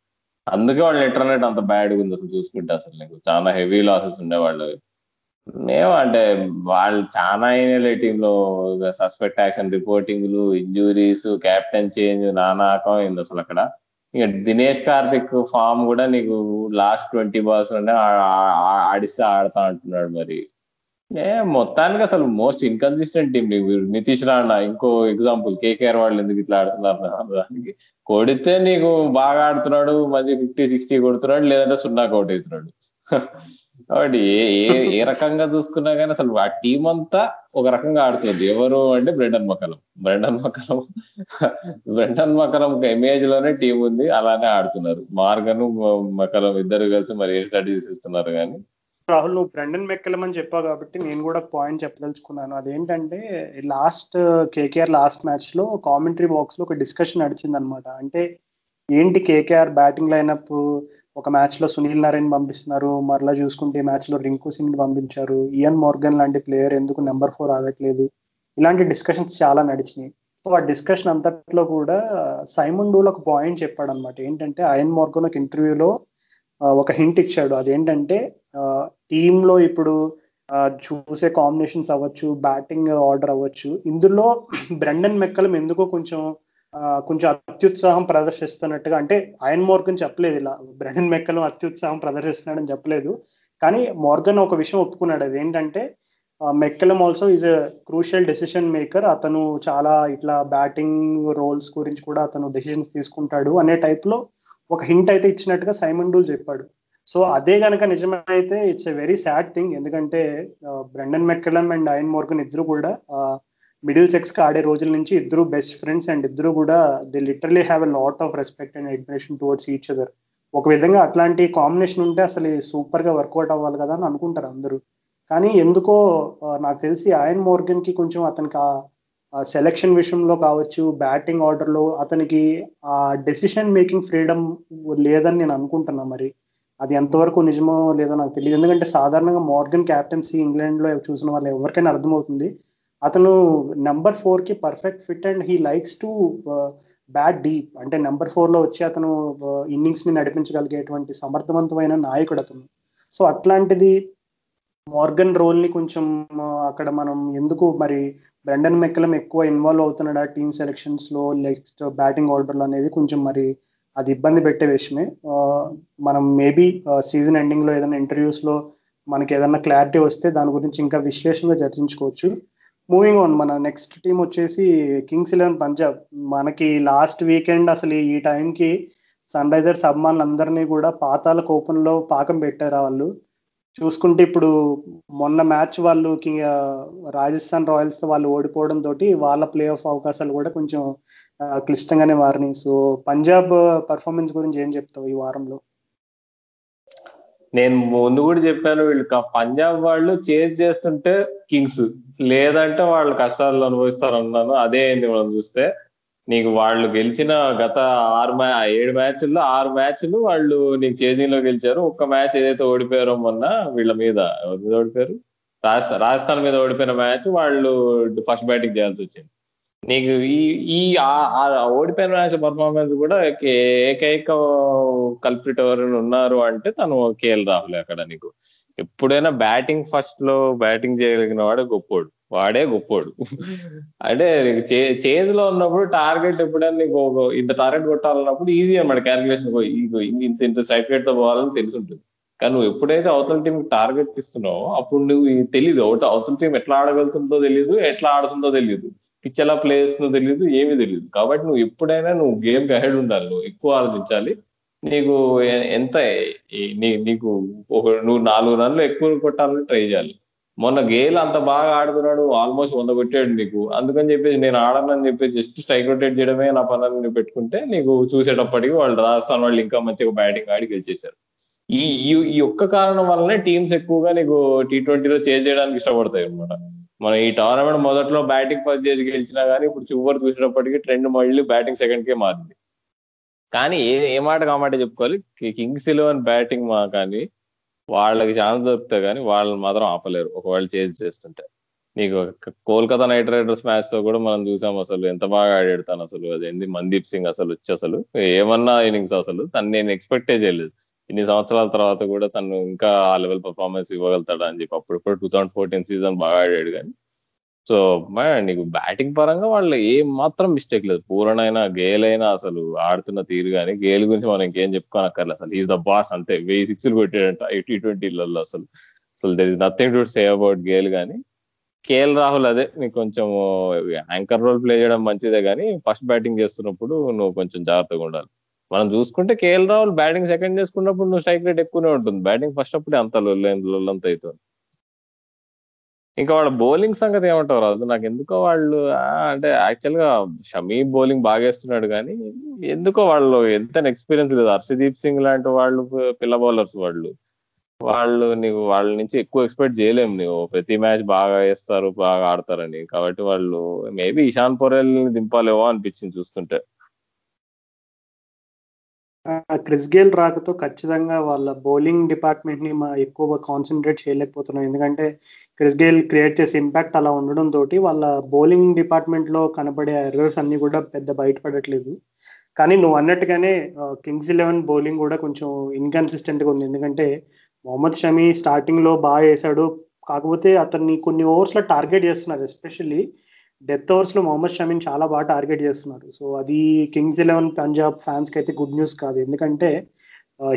అందుకే వాళ్ళు ఇంటర్నెట్ అంత బ్యాడ్ ఉంది అసలు చూసుకుంటే అసలు నీకు. చాలా హెవీ లాసెస్ ఉండే వాళ్ళు మేము అంటే వాళ్ళు చాలా అయినాయి టీంలో సస్పెక్ట్ యాక్షన్ రిపోర్టింగ్లు ఇంజురీస్ కెప్టెన్ చేంజ్ నానాకం అయింది అసలు అక్కడ. ఇక దినేష్ కార్తిక్ ఫామ్ కూడా నీకు లాస్ట్ ట్వంటీ బాల్స్ ఆడిస్తే ఆడతా అంటున్నాడు మరి. ఏ మొత్తానికి అసలు మోస్ట్ ఇన్కన్సిస్టెంట్ టీం నీకు నితీష్ రాణా ఇంకో ఎగ్జాంపుల్ కేకేఆర్ వాళ్ళు ఎందుకు ఇట్లా ఆడుతున్నారు? దానికి కొడితే నీకు బాగా ఆడుతున్నాడు మంచి ఫిఫ్టీ సిక్స్టీ కొడుతున్నాడు లేదంటే సున్నా అవుట్ అవుతున్నాడు. కాబట్టి ఏ ఏ ఏ రకంగా చూసుకున్నా కానీ అసలు ఆ టీం అంతా ఒక రకంగా ఆడుతుంది ఎవరు అంటే Brendon McCullum Brendon McCullum Brendon McCullum ఒక ఇమేజ్లోనే టీం ఉంది. అలానే ఆడుతున్నారు. మార్గను మకలం ఇద్దరు కలిసి మరి ఏ స్టడీ ఇస్తున్నారు కానీ. రాహుల్ నువ్వు బ్రెండన్ మెక్కలం అని చెప్పావు కాబట్టి నేను కూడా పాయింట్ చెప్పదలుచుకున్నాను. అదేంటంటే లాస్ట్ కేకేఆర్ లాస్ట్ మ్యాచ్లో కామెంటరీ బాక్స్లో ఒక డిస్కషన్ నడిచింది అనమాట అంటే ఏంటి కేకేఆర్ బ్యాటింగ్ లైనప్ ఒక మ్యాచ్లో సునీల్ నారాయణ పంపిస్తున్నారు మరలా చూసుకుంటే మ్యాచ్లో రింకు సింగ్ పంపించారు ఇయన్ మోర్గన్ లాంటి ప్లేయర్ ఎందుకు నెంబర్ ఫోర్ ఆగట్లేదు? ఇలాంటి డిస్కషన్స్ చాలా నడిచినాయి. సో ఆ డిస్కషన్ అంతట్లో కూడా సైమన్ డూల్ ఒక పాయింట్ చెప్పాడు అనమాట ఏంటంటే అయన్ మోర్గన్ ఒక ఇంటర్వ్యూలో ఒక హింట్ ఇచ్చాడు. అదేంటంటే టీంలో ఇప్పుడు చూసే కాంబినేషన్స్ అవ్వచ్చు బ్యాటింగ్ ఆర్డర్ అవ్వచ్చు. ఇందులో బ్రెండన్ మెక్కలం ఎందుకో కొంచెం కొంచెం అత్యుత్సాహం ప్రదర్శిస్తున్నట్టుగా అంటే అయన్ మోర్గన్ చెప్పలేదు ఇలా బ్రెండన్ మెక్కలం అత్యుత్సాహం ప్రదర్శిస్తున్నాడని చెప్పలేదు. కానీ మోర్గన్ ఒక విషయం ఒప్పుకున్నాడు. అదేంటంటే McCullum also is a crucial decision maker అతను చాలా ఇట్లా బ్యాటింగ్ రోల్స్ గురించి కూడా అతను డెసిషన్స్ తీసుకుంటాడు అనే టైప్లో ఒక హింట్ అయితే ఇచ్చినట్టుగా సైమన్ డూల్ చెప్పాడు. సో అదే కనుక నిజమైతే it's a very sad thing ఎందుకంటే Brendon McCullum and Eoin Morgan ఇద్దరు కూడా మిడిల్ సెక్స్కి ఆడే రోజుల నుంచి ఇద్దరు బెస్ట్ ఫ్రెండ్స్ అండ్ ఇద్దరు కూడా they literally have a lot of respect and admiration towards each other ఒక విధంగా అట్లాంటి కాంబినేషన్ ఉంటే అసలు సూపర్గా వర్కౌట్ అవ్వాలి కదా అని అనుకుంటారు అందరూ. కానీ ఎందుకో నాకు తెలిసి ఆయన్ మోర్గన్కి కొంచెం అతనికి ఆ సెలక్షన్ విషయంలో కావచ్చు బ్యాటింగ్ ఆర్డర్లో అతనికి ఆ డెసిషన్ మేకింగ్ ఫ్రీడమ్ లేదని నేను అనుకుంటున్నా మరి. అది ఎంతవరకు నిజమో లేదో నాకు తెలియదు ఎందుకంటే సాధారణంగా మార్గన్ క్యాప్టెన్సీ ఇంగ్లాండ్లో చూసిన వాళ్ళు ఎవరికైనా అర్థమవుతుంది. అతను నెంబర్ ఫోర్కి perfect fit and he likes to bat deep. అంటే నెంబర్ ఫోర్లో వచ్చి అతను ఇన్నింగ్స్ని నడిపించగలిగేటువంటి సమర్థవంతమైన నాయకుడు అతను. సో అట్లాంటిది మార్గన్ రోల్ని కొంచెం అక్కడ మనం ఎందుకు మరి బ్రెండన్ మెక్కలం ఎక్కువ ఇన్వాల్వ్ అవుతున్నాడా టీమ్ సెలెక్షన్స్లో నెక్స్ట్ బ్యాటింగ్ ఆర్డర్లో అనేది కొంచెం మరి అది ఇబ్బంది పెట్టే విషయమే. మనం మేబీ సీజన్ ఎండింగ్లో ఏదైనా ఇంటర్వ్యూస్లో మనకి ఏదైనా క్లారిటీ వస్తే దాని గురించి ఇంకా విశ్లేషణగా చర్చించుకోవచ్చు. మూవింగ్ ఆన్ మన నెక్స్ట్ టీం వచ్చేసి కింగ్స్ ఎలెవన్ పంజాబ్ మనకి లాస్ట్ వీకెండ్ అసలు ఈ టైంకి సన్ రైజర్స్ అభిమానులు అందరినీ కూడా పాతాల కోపంలో పాకం పెట్టారు వాళ్ళు? చూసుకుంటే ఇప్పుడు మొన్న మ్యాచ్ వాళ్ళు రాజస్థాన్ రాయల్స్తో వాళ్ళు ఓడిపోవడం తోటి వాళ్ళ ప్లే ఆఫ్ అవకాశాలు కూడా కొంచెం క్లిష్టంగానే మారినాయి సో పంజాబ్ పర్ఫార్మెన్స్ గురించి ఏం చెప్తావు ఈ వారంలో? నేను ముందు కూడా చెప్పాను వీళ్ళు పంజాబ్ వాళ్ళు చేజ్ చేస్తుంటే కింగ్స్. లేదంటే వాళ్ళు కష్టాలు అనుభవిస్తారు అన్నాను అదే అయింది మనం చూస్తే నీకు వాళ్ళు గెలిచిన గత ఆరు మ్యా ఏడు మ్యాచ్ల్లో ఆరు మ్యాచ్లు వాళ్ళు నీకు చేజింగ్లో గెలిచారు. ఒక్క మ్యాచ్ ఏదైతే ఓడిపోయారో మొన్న వీళ్ళ మీద మీద ఓడిపోయారు? రాజస్థాన్ రాజస్థాన్ మీద ఓడిపోయిన మ్యాచ్ వాళ్ళు ఫస్ట్ బ్యాటింగ్ చేయాల్సి వచ్చింది. నీకు ఈ ఈ ఓడిపోయిన మ్యాచ్ పర్ఫార్మెన్స్ కూడా ఏకైక కల్పిట్ ఎవరైనా ఉన్నారు అంటే తను కేఎల్ రాహుల్ అక్కడ నీకు. ఎప్పుడైనా బ్యాటింగ్ ఫస్ట్లో బ్యాటింగ్ చేయగలిగిన వాడే గొప్పోడు. వాడే గొప్పోడు. అంటే చేజ్లో ఉన్నప్పుడు టార్గెట్ ఎప్పుడైనా నీకు ఇంత టార్గెట్ కొట్టాలన్నప్పుడు ఈజీ అనమాట క్యాలిక్యులేషన్ ఇంత ఇంత సైక్రేట్తో పోవాలని తెలిసి ఉంటుంది కానీ నువ్వు ఎప్పుడైతే అవతల టీం టార్గెట్ ఇస్తున్నావో అప్పుడు నువ్వు తెలియదు అవతల టీం ఎట్లా ఆడగలుగుతుందో తెలియదు ఎట్లా ఆడుతుందో తెలియదు పిచ్ ఎలా ప్లే చేస్తుందో తెలియదు ఏమీ తెలియదు కాబట్టి నువ్వు ఎప్పుడైనా నువ్వు గేమ్ అహెడ్ ఉండాలి నువ్వు ఎక్కువ ఆలోచించాలి. నీకు ఎంత నీకు ఒక నువ్వు నాలుగు రన్లు ఎక్కువ కొట్టాలని ట్రై చేయాలి. మొన్న గేల్ అంత బాగా ఆడుతున్నాడు ఆల్మోస్ట్ వంద కొట్టాడు నీకు. అందుకని చెప్పేసి నేను ఆడనని చెప్పేసి జస్ట్ స్ట్రైక్ రొటేట్ చేయడమే నా పనులు నువ్వు పెట్టుకుంటే నీకు చూసేటప్పటికి వాళ్ళు రాజస్థాన్ వాళ్ళు ఇంకా మంచిగా బ్యాటింగ్ ఆడి గెలిచేశారు. ఈ ఈ ఒక్క కారణం వల్లనే టీమ్స్ ఎక్కువగా నీకు టీ ట్వంటీలో చేంజ్ చేయడానికి ఇష్టపడతాయి అనమాట మనం ఈ టోర్నమెంట్ మొదట్లో బ్యాటింగ్ ఫస్ట్ చేసి గెలిచినా కానీ ఇప్పుడు చివరి చూసినప్పటికీ ట్రెండ్ మళ్ళీ బ్యాటింగ్ సెకండ్ కే మారింది. కానీ ఏ ఏ మాట కామాట చెప్పుకోవాలి? కింగ్స్ ఇలెవెన్ బ్యాటింగ్ మా కానీ వాళ్ళకి ఛాన్స్ దొరికితే కానీ వాళ్ళని మాత్రం ఆపలేరు. ఒకవేళ చేజ్ చేస్తుంటే. నీకు కోల్కతా నైట్ రైడర్స్ మ్యాచ్తో కూడా మనం చూసాం అసలు. ఎంత బాగా ఆడాడుతాను అసలు. అదేంది? మందీప్ సింగ్ అసలు వచ్చి అసలు. ఏమన్నా ఇన్నింగ్స్ అసలు. తను నేను ఎక్స్పెక్టే చేయలేదు. ఇన్ని సంవత్సరాల తర్వాత కూడా తను ఇంకా ఆ లెవెల్ పర్ఫార్మెన్స్ ఇవ్వగలుగుతాడా అని చెప్పి అప్పుడు కూడా టూ థౌసండ్ ఫోర్టీన్ సీజన్ బాగా ఆడాడు కానీ. సో నీకు బ్యాటింగ్ పరంగా వాళ్ళు ఏం మాత్రం మిస్టేక్ లేదు. పూరణైనా గేల్ అయినా అసలు ఆడుతున్న తీరు కానీ గేల్ గురించి మనం ఇంకేం చెప్పుకోనక్కర్లేదు అసలు. ఈజ్ ద బాస్ అంతే. వెయ్యి సిక్స్లు కొట్టాడంట ఈ టీ ట్వంటీలలో అసలు. అసలు there is nothing to say about Gayle కానీ. కేఎల్ రాహుల్ అదే. నీకు కొంచెం యాంకర్ రోల్ ప్లే చేయడం మంచిదే కానీ ఫస్ట్ బ్యాటింగ్ చేస్తున్నప్పుడు నువ్వు కొంచెం జాగ్రత్తగా ఉండాలి. మనం చూసుకుంటే కేఎల్ రాహుల్ బ్యాటింగ్ సెకండ్ చేసుకున్నప్పుడు నువ్వు స్ట్రైక్ రేట్ ఎక్కువనే ఉంటుంది. బ్యాటింగ్ ఫస్ట్ అప్పుడే అంత లొల్లంత అవుతుంది. ఇంకా వాళ్ళ బౌలింగ్ సంగతి ఏమంటారు రాజు? నాకు ఎందుకో వాళ్ళు అంటే యాక్చువల్గా షమీ బౌలింగ్ బాగా వేస్తున్నాడు కానీ ఎందుకో వాళ్ళు ఎంత ఎక్స్పీరియన్స్ లేదు. హర్షదీప్ సింగ్ లాంటి వాళ్ళు పిల్ల బౌలర్స్ వాళ్ళు. వాళ్ళు నీకు వాళ్ళ నుంచి ఎక్కువ ఎక్స్పెక్ట్ చేయలేము నువ్వు ప్రతి మ్యాచ్ బాగా వేస్తారు బాగా ఆడతారని. కాబట్టి వాళ్ళు మేబీ ఇషాన్ పొరెల్ దింపాలేమో అనిపించింది చూస్తుంటే. క్రిస్ గేల్ రాకతో ఖచ్చితంగా వాళ్ళ బౌలింగ్ డిపార్ట్మెంట్ని ఎక్కువ కాన్సన్ట్రేట్ చేయలేకపోతున్నాం. ఎందుకంటే క్రిస్ గేల్ క్రియేట్ చేసే ఇంపాక్ట్ అలా ఉండడం తోటి వాళ్ళ బౌలింగ్ డిపార్ట్మెంట్లో కనబడే ఎర్రర్స్ అన్ని కూడా పెద్ద బయటపడట్లేదు. కానీ నువ్వు అన్నట్టుగానే కింగ్స్ ఎలెవెన్ బౌలింగ్ కూడా కొంచెం ఇన్కన్సిస్టెంట్గా ఉంది. ఎందుకంటే మొహమ్మద్ షమీ స్టార్టింగ్లో బాగా వేశాడు. కాకపోతే అతన్ని కొన్ని ఓవర్స్లో టార్గెట్ చేస్తున్నారు ఎస్పెషల్లీ డెత్ ఓవర్స్లో మొహమ్మద్ షమీని చాలా బాగా టార్గెట్ చేస్తున్నారు సో అది కింగ్స్ ఎలెవెన్ పంజాబ్ ఫ్యాన్స్కి అయితే గుడ్ న్యూస్ కాదు. ఎందుకంటే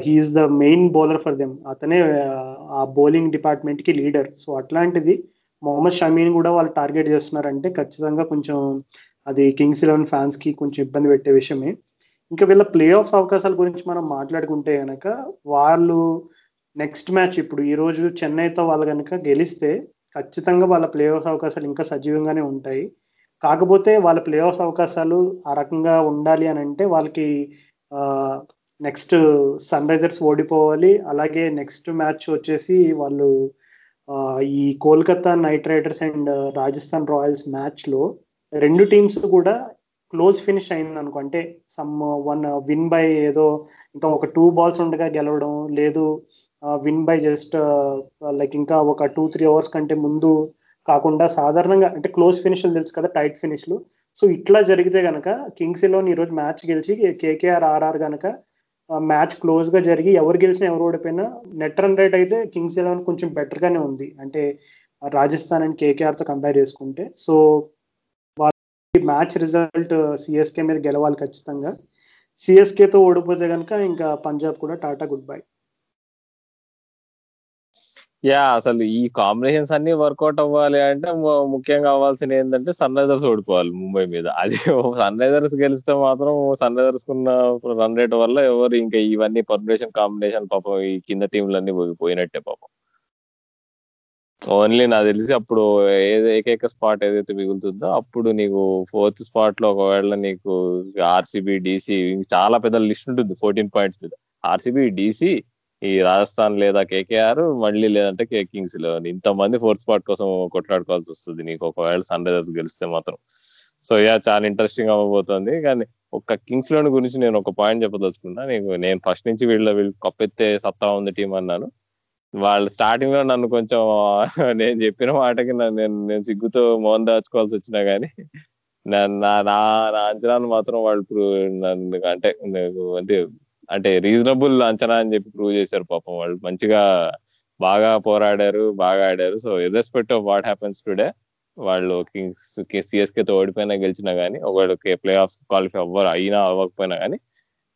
he's the main bowler for them అతనే uh, ఆ బౌలింగ్ డిపార్ట్మెంట్కి లీడర్ సో అట్లాంటిది మొహమ్మద్ షమీని కూడా వాళ్ళు టార్గెట్ చేస్తున్నారంటే ఖచ్చితంగా కొంచెం అది కింగ్స్ ఎలెవెన్ ఫ్యాన్స్కి కొంచెం ఇబ్బంది పెట్టే విషయమే. ఇంకా వీళ్ళ ప్లే ఆఫ్స్ అవకాశాల గురించి మనం మాట్లాడుకుంటే కనుక వాళ్ళు నెక్స్ట్ మ్యాచ్ ఇప్పుడు ఈ రోజు చెన్నైతో వాళ్ళు కనుక గెలిస్తే ఖచ్చితంగా వాళ్ళ ప్లే ఆఫ్ అవకాశాలు ఇంకా సజీవంగానే ఉంటాయి. కాకపోతే వాళ్ళ ప్లే ఆఫ్ అవకాశాలు ఆ రకంగా ఉండాలి అని అంటే వాళ్ళకి నెక్స్ట్ సన్ రైజర్స్ ఓడిపోవాలి. అలాగే నెక్స్ట్ మ్యాచ్ వచ్చేసి వాళ్ళు ఈ Kolkata Knight Riders and Rajasthan Royals మ్యాచ్లో రెండు టీమ్స్ కూడా క్లోజ్ ఫినిష్ అయింది అనుకో అంటే సమ్ వన్ విన్ బై ఏదో ఇంకా ఒక టూ బాల్స్ ఉండగా గెలవడం లేదు విన్ బై జస్ట్ లైక్ ఇంకా ఒక టూ త్రీ అవర్స్ కంటే ముందు కాకుండా సాధారణంగా అంటే క్లోజ్ ఫినిష్లు తెలుసు కదా టైట్ ఫినిష్లు సో ఇట్లా జరిగితే కనుక కింగ్స్ ఎలెవన్ ఈరోజు మ్యాచ్ గెలిచి కేకేఆర్ ఆర్ఆర్ కనుక మ్యాచ్ క్లోజ్గా జరిగి ఎవరు గెలిచినా ఎవరు ఓడిపోయినా నెట్ రన్ రేట్ అయితే కింగ్స్ ఎలెవన్ కొంచెం బెటర్ గానే ఉంది. అంటే రాజస్థాన్ అండ్ కేకేఆర్తో కంపేర్ చేసుకుంటే. సో వాళ్ళ మ్యాచ్ రిజల్ట్ సిఎస్కే మీద గెలవాలి ఖచ్చితంగా. సిఎస్కేతో ఓడిపోతే కనుక ఇంకా పంజాబ్ కూడా టాటా గుడ్ బై యా అసలు ఈ కాంబినేషన్స్ అన్ని వర్కౌట్ అవ్వాలి అంటే ముఖ్యంగా అవ్వాల్సింది ఏంటంటే సన్ రైజర్స్ ఓడిపోవాలి ముంబై మీద. అది సన్ రైజర్స్ గెలిస్తే మాత్రం సన్ రైజర్స్ కున్న రన్ రేట్ వల్ల ఎవరు ఇంకా ఇవన్నీ పర్మినేషన్ కాంబినేషన్ పాపం ఈ కింద టీంలన్నీ పోయినట్టే పాపం. ఓన్లీ నాకు తెలిసి అప్పుడు ఏది ఏకైక స్పాట్ ఏదైతే మిగులుతుందో అప్పుడు నీకు ఫోర్త్ స్పాట్లో ఒకవేళ నీకు ఆర్సీబీ డీసీ చాలా పెద్ద లిస్ట్ ఉంటుంది ఫోర్టీన్ పాయింట్స్ మీద. ఆర్సీబీ డీసీ ఈ రాజస్థాన్ లేదా కేకేఆర్ మళ్ళీ లేదంటే కే కింగ్స్ ఇంతమంది ఫోర్త్ స్పాట్ కోసం కొట్లాడుకోవాల్సి వస్తుంది. నీకు ఒకవేళ సన్ రైజర్స్ గెలిస్తే మాత్రం. సో యా చాలా ఇంట్రెస్టింగ్ అవ్వబోతుంది. కానీ ఒక్క కింగ్స్ లోన్ గురించి నేను ఒక పాయింట్ చెప్పదలుచుకున్నా. నీకు నేను ఫస్ట్ నుంచి వీళ్ళ వీళ్ళు కప్పెత్తే సత్తా ఉంది టీం అన్నాను. వాళ్ళు స్టార్టింగ్లో నన్ను కొంచెం నేను చెప్పిన మాటకి నేను నేను సిగ్గుతో మోహన్ దాచుకోవాల్సి వచ్చినా గానీ నా నా అంచనాను మాత్రం వాళ్ళు నన్ను అంటే అంటే అంటే రీజనబుల్ అంచనా అని చెప్పి ప్రూవ్ చేశారు పాపం వాళ్ళు. మంచిగా బాగా పోరాడారు బాగా ఆడారు. So irrespective of what happens today వాళ్ళు కింగ్స్ సిఎస్కే తో ఓడిపోయినా గెలిచినా గానీ ఒకవేళ ప్లే ఆఫ్స్ క్వాలిఫై అవ్వరు అయినా అవ్వకపోయినా గానీ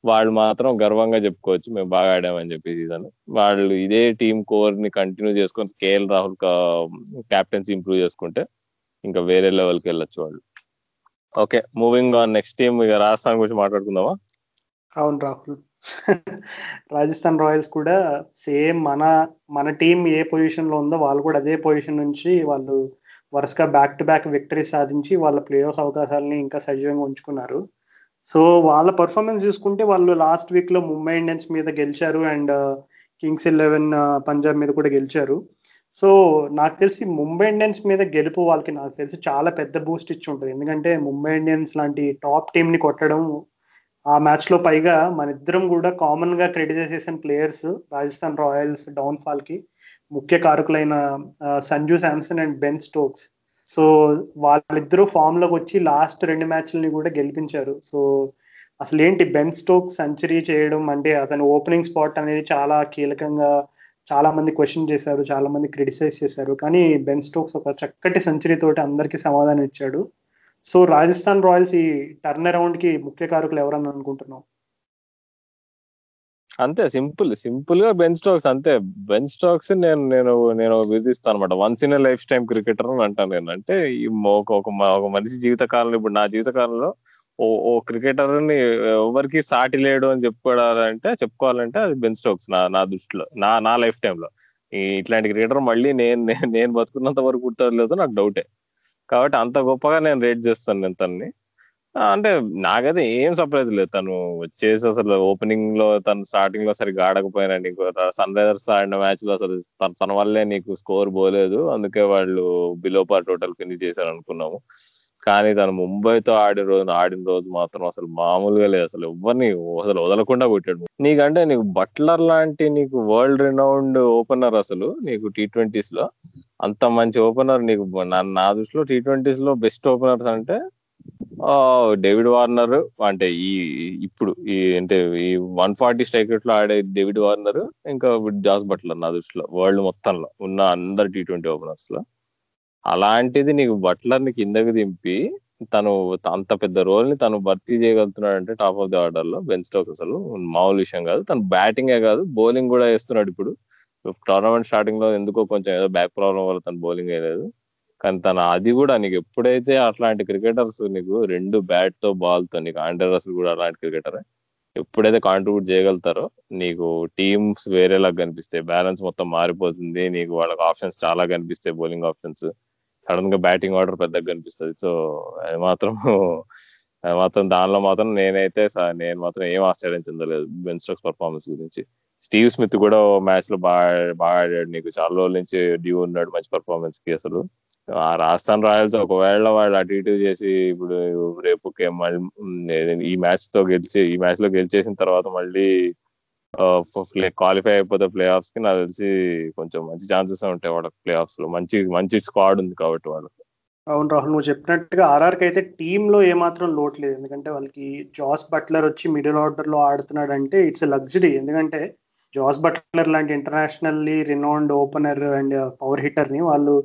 వాళ్ళు మాత్రం గర్వంగా చెప్పుకోవచ్చు మేము బాగా ఆడామని చెప్పి సీజన్ వాళ్ళు ఇదే టీం కోర్ని కంటిన్యూ చేసుకొని కేఎల్ రాహుల్ క్యాప్టెన్సీ ఇంప్రూవ్ చేసుకుంటే ఇంకా వేరే లెవెల్కి వెళ్ళొచ్చు వాళ్ళు. Okay moving on next team ఇక రాజస్థాన్ గురించి మాట్లాడుకుందామా? అవును రాహుల్. రాజస్థాన్ రాయల్స్ కూడా సేమ్ మన మన టీం ఏ పొజిషన్లో ఉందో వాళ్ళు కూడా అదే పొజిషన్ నుంచి వాళ్ళు వరుసగా బ్యాక్ టు బ్యాక్ విక్టరీ సాధించి వాళ్ళ ప్లే ఆఫ్ అవకాశాలని ఇంకా సజీవంగా ఉంచుకున్నారు. సో వాళ్ళ పర్ఫార్మెన్స్ చూసుకుంటే వాళ్ళు లాస్ట్ వీక్లో ముంబై ఇండియన్స్ మీద గెలిచారు అండ్ కింగ్స్ ఎలెవెన్ పంజాబ్ మీద కూడా గెలిచారు. సో నాకు తెలిసి ముంబై ఇండియన్స్ మీద గెలుపు వాళ్ళకి నాకు తెలిసి చాలా పెద్ద బూస్ట్ ఇచ్చి ఉంటుంది. ఎందుకంటే ముంబై ఇండియన్స్ లాంటి టాప్ టీమ్ని కొట్టడం ఆ మ్యాచ్లో పైగా మన ఇద్దరం కూడా కామన్గా క్రిటిసైజ్ చేసిన ప్లేయర్స్ రాజస్థాన్ రాయల్స్ డౌన్ ఫాల్కి ముఖ్య కారకులైన Sanju Samson and Ben Stokes. So వాళ్ళిద్దరూ ఫామ్లోకి వచ్చి లాస్ట్ రెండు మ్యాచ్లని కూడా గెలిపించారు. సో అసలు ఏంటి బెన్ స్టోక్ సెంచరీ చేయడం అంటే అతని ఓపెనింగ్ స్పాట్ అనేది చాలా కీలకంగా చాలా మంది క్వశ్చన్ చేశారు చాలా మంది క్రిటిసైజ్ చేశారు. కానీ బెన్ స్టోక్స్ ఒక చక్కటి సెంచరీ తోటి అందరికీ సమాధానం ఇచ్చాడు. సో రాజస్థాన్ రాయల్స్ ఈ టర్న్ అరౌండ్కి ముఖ్య కారకులు ఎవరని అనుకుంటున్నాం అంతే సింపుల్. సింపుల్గా బెన్ స్టోక్స్ అంతే. బెన్ స్టోక్స్ నేను నేను నేను విధిస్తాను అనమాట once in life time cricketer అని అంటాను నేను. అంటే ఒక ఒక మనిషి జీవిత కాలంలో ఇప్పుడు నా జీవిత కాలంలో ఓ ఓ క్రికెటర్ని ఎవరికి సాటి లేడు అని చెప్పుకోవాలంటే చెప్పుకోవాలంటే అది బెన్ స్టోక్స్ నా నా దృష్టిలో. నా నా లైఫ్ టైంలో ఇట్లాంటి క్రికెటర్ మళ్ళీ నేను నేను బతుకున్నంత వరకు గుర్తలేదు నాకు డౌటే. కాబట్టి అంత గొప్పగా నేను రేట్ చేస్తాను నేను తన్ని. అంటే నాకైతే ఏం సర్ప్రైజ్ లేదు తను వచ్చేసి అసలు ఓపెనింగ్లో తను స్టార్టింగ్లో సరిగ్గా ఆడకపోయినా నీకు సన్ రైజర్స్ ఆడిన మ్యాచ్లో అసలు తన వల్లే నీకు స్కోర్ పోలేదు. అందుకే వాళ్ళు బిలో పార్ టోటల్ ఫినిష్ చేశారు అనుకున్నాము కానీ తను ముంబైతో ఆడిన రోజు ఆడిన రోజు మాత్రం అసలు మామూలుగా లేదు. అసలు ఎవరిని అసలు వదలకుండా కొట్టాడు. నీకంటే నీకు బట్లర్ లాంటి నీకు వరల్డ్ రినౌండ్ ఓపెనర్ అసలు నీకు టీ ట్వంటీస్లో అంత మంచి ఓపెనర్ నీకు నా దృష్టిలో టీ ట్వంటీస్లో బెస్ట్ ఓపెనర్స్ అంటే డేవిడ్ వార్నర్ అంటే ఈ ఇప్పుడు ఈ అంటే ఈ వన్ ఫార్టీ స్ట్రైకెట్లో ఆడే డేవిడ్ వార్నర్ ఇంకా జాస్ బట్లర్ నా దృష్టిలో వరల్డ్ మొత్తంలో ఉన్న అందరు టీ ట్వంటీ ఓపెనర్స్లో. అలాంటిది నీకు బట్లర్ని కిందకి దింపి తను అంత పెద్ద రోల్ని తను భర్తీ చేయగలుగుతున్నాడు అంటే టాప్ ఆఫ్ ది ఆర్డర్లో బెన్ స్టోక్ అసలు మామూలు విషయం కాదు. తను బ్యాటింగే కాదు బౌలింగ్ కూడా వేస్తున్నాడు ఇప్పుడు. టోర్నమెంట్ స్టార్టింగ్లో ఎందుకో కొంచెం ఏదో బ్యాక్ ప్రాబ్లం వల్ల తను బౌలింగ్ వేయలేదు. కానీ తన అది కూడా నీకు ఎప్పుడైతే అట్లాంటి క్రికెటర్స్ నీకు రెండు బ్యాట్తో బాల్తో నీకు ఆండర్ రసల్ కూడా అలాంటి క్రికెటర్ ఎప్పుడైతే కాంట్రిబ్యూట్ చేయగలుగుతారో నీకు టీమ్స్ వేరేలా కనిపిస్తాయి. బ్యాలెన్స్ మొత్తం మారిపోతుంది. నీకు వాళ్ళకి ఆప్షన్స్ చాలా కనిపిస్తాయి బౌలింగ్ ఆప్షన్స్ సడన్గా బ్యాటింగ్ ఆర్డర్ పెద్దగా కనిపిస్తుంది. సో అది మాత్రం అది మాత్రం దానిలో మాత్రం నేనైతే నేను మాత్రం ఏం ఆశ్చర్యం చెందలేదు బెన్ స్టోక్స్ పర్ఫార్మెన్స్ గురించి. స్టీవ్ స్మిత్ కూడా మ్యాచ్లో బాగా బాగా ఆడాడు. నీకు చాలా రోజుల నుంచి డ్యూ ఉన్నాడు మంచి పర్ఫార్మెన్స్కి అసలు. ఆ రాజస్థాన్ రాయల్స్ ఒకవేళ వాళ్ళు అటు ఇటు చేసి ఇప్పుడు రేపు ఈ మ్యాచ్తో గెలిచి ఈ మ్యాచ్లో గెలిచేసిన తర్వాత మళ్ళీ Uh, క్వాలిఫై అయిపోతే ప్లే ఆఫ్స్కి నాకు తెలిసి కొంచెం మంచి ఛాన్సెస్ ఉంటాయి వాళ్ళకి ప్లే ఆఫ్స్లో. మంచి మంచి స్క్వాడ్ ఉంది కాబట్టి వాళ్ళకి. అవును రాహుల్ నువ్వు చెప్పినట్టుగా ఆర్ఆర్కి అయితే టీంలో ఏమాత్రం లోటు లేదు. ఎందుకంటే వాళ్ళకి జాస్ బట్లర్ వచ్చి మిడిల్ ఆర్డర్లో ఆడుతున్నాడు అంటే ఇట్స్ లగ్జరీ ఎందుకంటే జాస్ బట్లర్ లాంటి internationally renowned opener and power హిట్టర్ని వాళ్ళు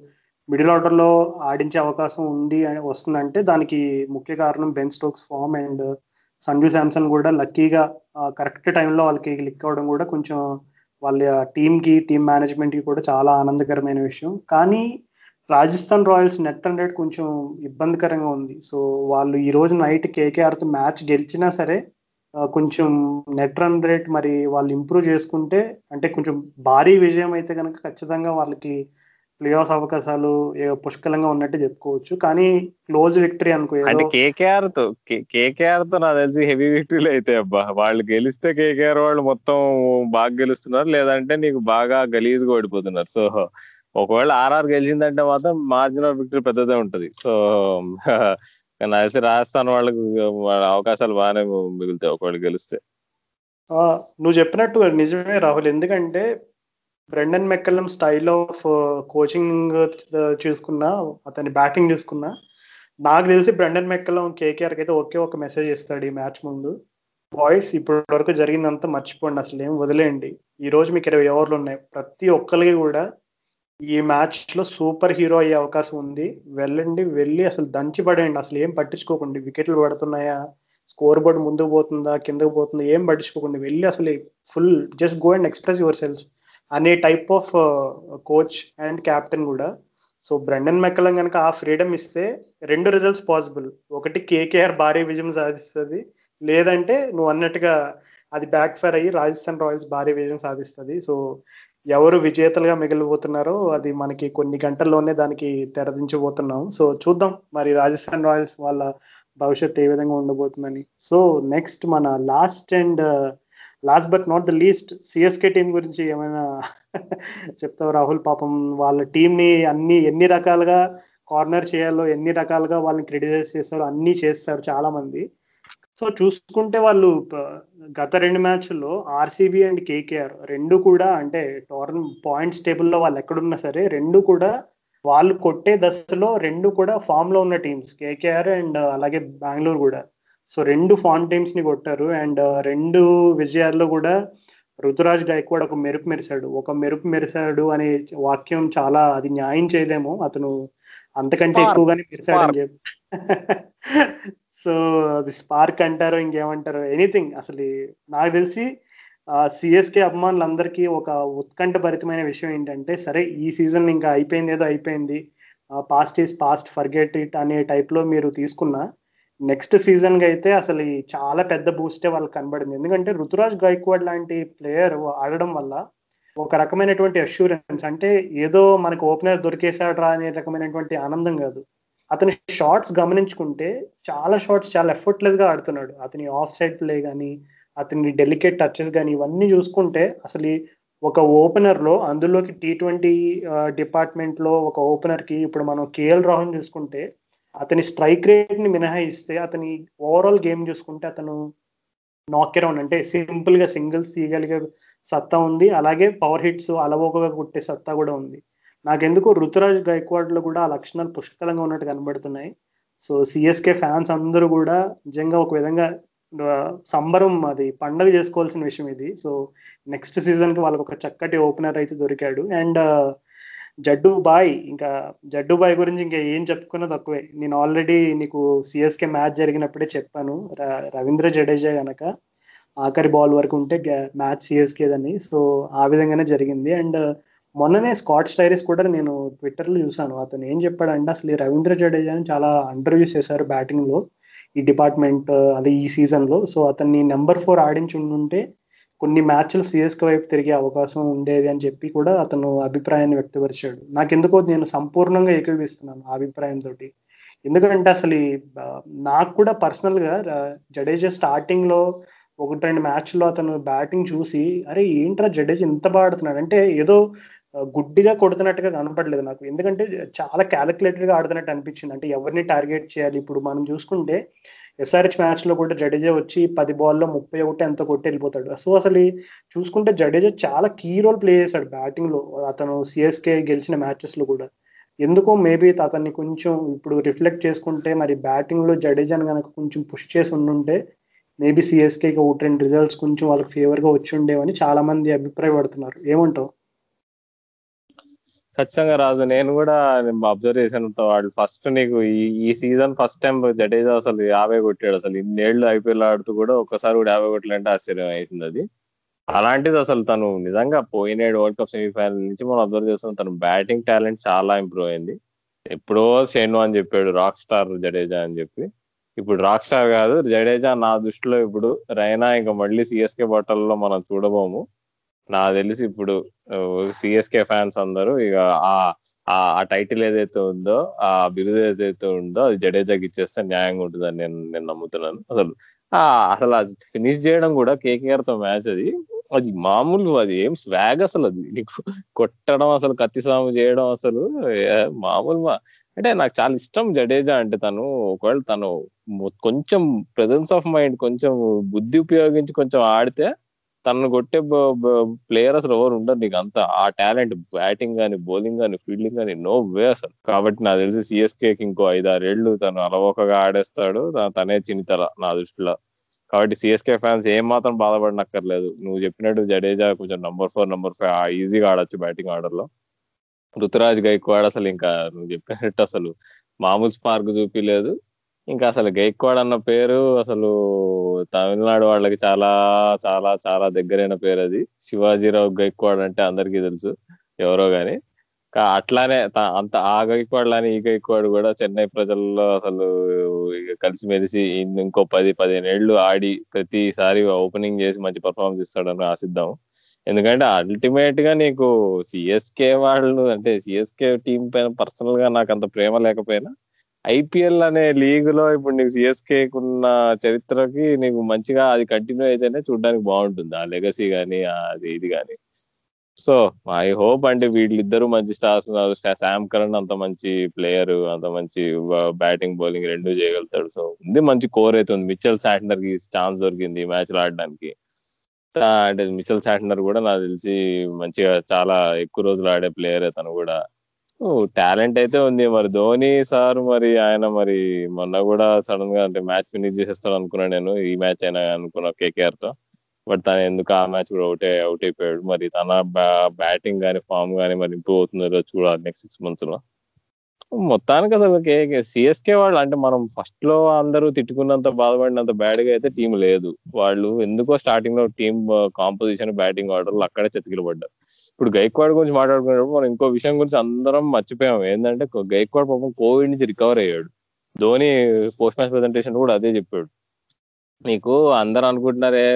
మిడిల్ ఆర్డర్లో ఆడించే అవకాశం ఉంది అని వస్తుందంటే దానికి ముఖ్య కారణం Ben Stokes form and Sanju Samson కూడా లక్కీగా కరెక్ట్ టైంలో వాళ్ళకి క్లిక్ అవ్వడం కూడా కొంచెం వాళ్ళ టీంకి టీం మేనేజ్మెంట్కి కూడా చాలా ఆనందకరమైన విషయం. కానీ Rajasthan Royals net run rate కొంచెం ఇబ్బందికరంగా ఉంది. సో వాళ్ళు ఈ రోజు నైట్ కేకేఆర్తో మ్యాచ్ గెలిచినా సరే కొంచెం నెట్ రన్ రేట్ మరి వాళ్ళు ఇంప్రూవ్ చేసుకుంటే అంటే కొంచెం భారీ విజయం అయితే కనుక ఖచ్చితంగా వాళ్ళకి ప్లే ఆఫ్ అవకాశాలు పుష్కలంగా ఉన్నట్టు చెప్పుకోవచ్చు. కానీ క్లోజ్ విక్టరీ అనుకో అంటే కేకేఆర్తో కేకేఆర్తో నాకు తెలిసి హెవీ విక్టరీలు అయితే అబ్బా. వాళ్ళు గెలిస్తే కేకేఆర్ వాళ్ళు మొత్తం బాగా గెలుస్తున్నారు. లేదంటే నీకు బాగా గలీజ్గా ఓడిపోతున్నారు. సో ఒకవేళ ఆర్ఆర్ గెలిచిందంటే మాత్రం మార్జిన్ ఆఫ్ విక్టరీ పెద్దదే ఉంటది. సో నాకు తెలిసి రాజస్థాన్ వాళ్ళకు అవకాశాలు బాగానే మిగులుతాయి ఒకవేళ గెలిస్తే. నువ్వు చెప్పినట్టు నిజమే రాహుల్. ఎందుకంటే Brendon McCullum style of coaching చూసుకున్నా అతని బ్యాటింగ్ చూసుకున్నా నాకు తెలిసి బ్రెండన్ మెక్కలం కేకేఆర్కి అయితే ఒకే ఒక మెసేజ్ ఇస్తాడు ఈ మ్యాచ్ ముందు. బాయ్స్ ఇప్పటి వరకు జరిగిందంతా మర్చిపోండి అసలు ఏం వదిలేయండి. ఈ రోజు మీకు ఇరవై ఓవర్లు ఉన్నాయి. ప్రతి ఒక్కరికి కూడా ఈ మ్యాచ్లో సూపర్ హీరో అయ్యే అవకాశం ఉంది. వెళ్ళండి వెళ్ళి అసలు దంచి పడేయండి. అసలు ఏం పట్టించుకోకండి. వికెట్లు పడుతున్నాయా? స్కోర్ బోర్డ్ ముందుకు పోతుందా? కిందకు పోతుందా? ఏం పట్టించుకోకండి. వెళ్ళి అసలు full just go and express yourselves అనే type of coach and captain కూడా. సో బ్రెండన్ మెక్కలం కనుక ఆ ఫ్రీడమ్ ఇస్తే రెండు రిజల్ట్స్ పాసిబుల్ ఒకటి కేకేఆర్ భారీ విజయం సాధిస్తుంది. లేదంటే నువ్వు అన్నట్టుగా అది బ్యాక్ ఫైర్ అయ్యి రాజస్థాన్ రాయల్స్ భారీ విజయం సాధిస్తుంది. సో ఎవరు విజేతలుగా మిగిలిపోతున్నారో అది మనకి కొన్ని గంటల్లోనే దానికి తెరదించబోతున్నాం. సో చూద్దాం మరి రాజస్థాన్ రాయల్స్ వాళ్ళ భవిష్యత్ ఏ విధంగా ఉండబోతుందని. సో నెక్స్ట్ మన last and last but not the least CSK team గురించి ఏమైనా చెప్తావు రాహుల్? పాపం వాళ్ళ టీంని అన్ని ఎన్ని రకాలుగా కార్నర్ చేయాలో ఎన్ని రకాలుగా వాళ్ళని క్రిటిసైజ్ చేస్తారో అన్ని చేస్తారు చాలా మంది సో చూసుకుంటే వాళ్ళు గత రెండు మ్యాచ్ల్లో ఆర్సీబీ అండ్ కేకేఆర్ రెండు కూడా అంటే టోర్న్ పాయింట్స్ టేబుల్లో వాళ్ళు ఎక్కడున్నా సరే రెండు కూడా వాళ్ళు కొట్టే దశలో రెండు కూడా ఫామ్లో ఉన్న టీమ్స్ కేకేఆర్ అండ్ అలాగే బెంగళూరు కూడా. సో రెండు ఫాన్ టీమ్స్ని కొట్టారు. అండ్ రెండు విజయాల్లో కూడా ఋతురాజ్ గైక్వాడ్ ఒక మెరుపు మెరిశాడు. ఒక మెరుపు మెరిశాడు అనే వాక్యం చాలా అది న్యాయం చేయదేమో. అతను అంతకంటే ఎక్కువగానే మెరిశాడని చెప్పి. సో అది స్పార్క్ అంటారో ఇంకేమంటారో ఎనీథింగ్. అసలు నాకు తెలిసి సిఎస్కే అభిమానులందరికీ ఒక ఉత్కంఠభరితమైన విషయం ఏంటంటే సరే ఈ సీజన్ ఇంకా అయిపోయింది ఏదో అయిపోయింది. Past is past forget it అనే టైప్లో మీరు తీసుకున్నా నెక్స్ట్ సీజన్కి అయితే అసలు చాలా పెద్ద బూస్టే వాళ్ళకి కనబడింది. ఎందుకంటే ఋతురాజ్ గైక్వాడ్ లాంటి ప్లేయర్ ఆడడం వల్ల ఒక రకమైనటువంటి అష్యూరెన్స్ అంటే ఏదో మనకు ఓపెనర్ దొరికేశాడరా అనే రకమైనటువంటి ఆనందం కాదు. అతని షార్ట్స్ గమనించుకుంటే చాలా షార్ట్స్ చాలా ఎఫర్ట్లెస్గా ఆడుతున్నాడు. అతని ఆఫ్ సైడ్ ప్లే కానీ అతని డెలికేట్ టచెస్ కానీ ఇవన్నీ చూసుకుంటే అసలు ఒక ఓపెనర్లో అందులోకి టీ ట్వంటీ డిపార్ట్మెంట్లో ఒక ఓపెనర్కి ఇప్పుడు మనం కేఎల్ రాహుల్ చూసుకుంటే అతని స్ట్రైక్ రేట్ని మినహాయిస్తే అతని ఓవరాల్ గేమ్ చూసుకుంటే అతను నాకెరౌండ్ అంటే సింపుల్గా సింగిల్స్ తీయగలిగే సత్తా ఉంది. అలాగే పవర్ హిట్స్ అలవోకగా కొట్టే సత్తా కూడా ఉంది. నాకెందుకు ఋతురాజ్ గైక్వాడ్లో కూడా ఆ లక్షణాలు పుష్కలంగా ఉన్నట్టు కనబడుతున్నాయి. సో సిఎస్కే ఫ్యాన్స్ అందరూ కూడా నిజంగా ఒక విధంగా సంబరం అది పండగ చేసుకోవాల్సిన విషయం ఇది. సో నెక్స్ట్ సీజన్కి వాళ్ళకి ఒక చక్కటి ఓపెనర్ అయితే దొరికాడు. అండ్ జడ్డు బాయ్ ఇంకా జడ్డు బాయ్ గురించి ఇంకా ఏం చెప్పుకున్నా తక్కువే. నేను ఆల్రెడీ నీకు సిఎస్కే మ్యాచ్ జరిగినప్పుడే చెప్పాను. రవీంద్ర జడేజా గనక ఆఖరి బాల్ వరకు ఉంటే మ్యాచ్ సిఎస్కేదని సో ఆ విధంగానే జరిగింది. అండ్ మొన్ననే స్కాట్ స్టైరీస్ కూడా నేను ట్విట్టర్లో చూసాను అతను ఏం చెప్పాడంటే అసలు ఈ రవీంద్ర జడేజాని చాలా అండర్వ్యూ చేశారు బ్యాటింగ్లో ఈ డిపార్ట్మెంట్ అదే ఈ సీజన్లో సో అతన్ని నెంబర్ ఫోర్ ఆడించి ఉండుంటే కొన్ని మ్యాచ్లు సిఎస్కే వైపు తిరిగే అవకాశం ఉండేది అని చెప్పి కూడా అతను అభిప్రాయాన్ని వ్యక్తపరిచాడు. నాకెందుకో నేను సంపూర్ణంగా ఏకీవిస్తున్నాను ఆ అభిప్రాయంతో ఎందుకంటే అసలు నాకు కూడా పర్సనల్గా జడేజా స్టార్టింగ్లో ఒకటి రెండు మ్యాచ్లో అతను బ్యాటింగ్ చూసి అరే ఏంట్రా జడేజా ఇంత బాడుతున్నాడు అంటే ఏదో గుడ్డిగా కొడుతున్నట్టుగా కనపడలేదు నాకు. ఎందుకంటే చాలా క్యాలిక్యులేటెడ్గా ఆడుతున్నట్టు అనిపించింది. అంటే ఎవరిని టార్గెట్ చేయాలి? ఇప్పుడు మనం చూసుకుంటే ఎస్ఆర్హెచ్ మ్యాచ్లో కూడా జడేజా వచ్చి పది బాల్లో ముప్పై ఒకటి ఎంత కొట్టి వెళ్ళిపోతాడు. సో అసలు చూసుకుంటే జడేజా చాలా కీ రోల్ ప్లే చేశాడు బ్యాటింగ్లో. అతను సిఎస్కే గెలిచిన మ్యాచెస్లో కూడా. ఎందుకో మేబీ అతన్ని కొంచెం ఇప్పుడు రిఫ్లెక్ట్ చేసుకుంటే మరి బ్యాటింగ్లో జడేజాని కనుక కొంచెం పుష్ చేసి ఉండుంటే మేబీ సిఎస్కేకి ఒకటి రెండు రిజల్ట్స్ కొంచెం వాళ్ళకి ఫేవర్గా వచ్చి ఉండేవని చాలా మంది అభిప్రాయపడుతున్నారు. ఏమంటావు? ఖచ్చితంగా రాజు. నేను కూడా అబ్జర్వ్ చేశాను వాళ్ళు ఫస్ట్ నీకు ఈ ఈ సీజన్ ఫస్ట్ టైం జడేజా అసలు యాభై కొట్టాడు అసలు. ఇన్నేళ్ళు ఐపీఎల్ ఆడుతూ కూడా ఒక్కసారి కూడా యాభై కొట్టాలంటే ఆశ్చర్యం అవుతుంది అది. అలాంటిది అసలు తను నిజంగా పోయినేడు వరల్డ్ కప్ సెమీఫైనల్ నుంచి మనం అబ్జర్వ్ చేస్తాం తన బ్యాటింగ్ టాలెంట్ చాలా ఇంప్రూవ్ అయింది. ఎప్పుడో షేను అని చెప్పాడు రాక్ స్టార్ జడేజా అని చెప్పి. ఇప్పుడు రాక్ స్టార్ కాదు జడేజా నా దృష్టిలో ఇప్పుడు రైనా ఇంకా మళ్ళీ సిఎస్కే బట్టల్లో మనం చూడబోము. నాకు తెలిసి ఇప్పుడు సిఎస్కే ఫ్యాన్స్ అందరూ ఇక ఆ ఆ టైటిల్ ఏదైతే ఉందో ఆ బిరుదు ఏదైతే ఉందో అది జడేజాకి ఇచ్చేస్తే న్యాయంగా ఉంటుందని నేను నేను నమ్ముతున్నాను. అసలు ఆ అసలు అది ఫినిష్ చేయడం కూడా కేకేఆర్తో మ్యాచ్ అది. అది మామూలు అది ఏం స్వాగ్ అసలు అది. నీకు కొట్టడం అసలు కత్తి సాము చేయడం అసలు మామూలు అంటే నాకు చాలా ఇష్టం జడేజా అంటే తను ఒకవేళ తను కొంచెం ప్రెజెన్స్ ఆఫ్ మైండ్ కొంచెం బుద్ధి ఉపయోగించి కొంచెం ఆడితే తనను కొట్టే ప్లేయర్ అసలు ఎవరు ఉండరు నీకు అంత. ఆ టాలెంట్ బ్యాటింగ్ కానీ బౌలింగ్ కానీ ఫీల్డింగ్ కానీ నో వే అసలు. కాబట్టి నాకు తెలిసి సిఎస్కే కి ఇంకో ఐదు ఆరేళ్ళు తను అలవోకగా ఆడేస్తాడు. తనే చినితల నా దృష్టిలో. కాబట్టి సిఎస్కే ఫ్యాన్స్ ఏం మాత్రం బాధపడనక్కర్లేదు. నువ్వు చెప్పినట్టు జడేజా కొంచెం నంబర్ ఫోర్ నంబర్ ఫైవ్ ఈజీగా ఆడొచ్చు బ్యాటింగ్ ఆర్డర్లో. ఋతురాజ్ గైక్వాడ్ అసలు ఇంకా నువ్వు చెప్పినట్టు అసలు మామూలు స్పార్క్ చూపిలేదు. ఇంకా అసలు గైక్వాడ్ అన్న పేరు అసలు తమిళనాడు వాళ్ళకి చాలా చాలా చాలా దగ్గరైన పేరు అది. శివాజీరావు గైక్వాడ్ అంటే అందరికీ తెలుసు ఎవరో గాని. కా- అట్లానే అంత ఆ గైక్వాడ్ లాని ఈ గైక్వాడ్ కూడా చెన్నై ప్రజల్లో అసలు ఇక కలిసిమెలిసి ఇంకో పది పదిహేను ఏళ్ళు ఆడి ప్రతిసారి ఓపెనింగ్ చేసి మంచి పర్ఫార్మెన్స్ ఇస్తాడని ఆశిద్దాం ఎందుకంటే అల్టిమేట్గా నీకు సిఎస్కే వాళ్ళు అంటే సిఎస్కే టీం పైన పర్సనల్గా నాకు అంత ప్రేమ లేకపోయినా ఐపీఎల్ అనే లీగ్లో ఇప్పుడు నీకు సిఎస్కే ఉన్న చరిత్రకి నీకు మంచిగా అది కంటిన్యూ అయితేనే చూడడానికి బాగుంటుంది. ఆ లెగసీ గానీ అది ఇది గాని. సో ఐ హోప్ అంటే వీళ్ళిద్దరు మంచి స్టార్స్ ఉన్నారు. శామ్ కరణ్ అంత మంచి ప్లేయర్ అంత మంచి బ్యాటింగ్ బౌలింగ్ రెండు చేయగలుగుతాడు. సో ఉంది మంచి కోర్ అయితే ఉంది. మిచ్చల్ శాంటనర్కి ఛాన్స్ దొరికింది మ్యాచ్ ఆడడానికి. అంటే మిచ్చల్ శాంటనర్ కూడా నాకు తెలిసి మంచిగా చాలా ఎక్కువ రోజులు ఆడే ప్లేయర్ తను కూడా. టాలెంట్ అయితే ఉంది. మరి ధోని సార్ మరి ఆయన మరి మొన్న కూడా సడన్గా అంటే మ్యాచ్ ఫినిష్ చేసేస్తాడు అనుకున్నా నేను. ఈ మ్యాచ్ అయినా అనుకున్నా కేకేఆర్తో బట్ తను ఎందుకు ఆ మ్యాచ్ కూడా అవుట్ అవుట్ అయిపోయాడు. మరి తన బ్యాటింగ్ కానీ ఫామ్ కానీ మరి ఇంప్రూవ్ అవుతుందో చూడాలి నెక్స్ట్ సిక్స్ మంత్స్లో మొత్తానికి అసలు సిఎస్కే వాళ్ళు అంటే మనం ఫస్ట్లో అందరూ తిట్టుకున్నంత బాధపడినంత బ్యాడ్గా అయితే టీం లేదు. వాళ్ళు ఎందుకో స్టార్టింగ్లో టీం కాంపోజిషన్ బ్యాటింగ్ ఆర్డర్లు అక్కడే చెతికిలు పడ్డారు ఇప్పుడు గైక్వాడ్ గురించి మాట్లాడుకునేటప్పుడు మనం ఇంకో విషయం గురించి అందరం మర్చిపోయాం. ఏంటంటే గైక్వాడ్ పాపం కోవిడ్ నుంచి రికవర్ అయ్యాడు. ధోని పోస్ట్ మ్యాచ్ ప్రెజెంటేషన్ కూడా అదే చెప్పాడు. నీకు అందరు అనుకుంటున్నారే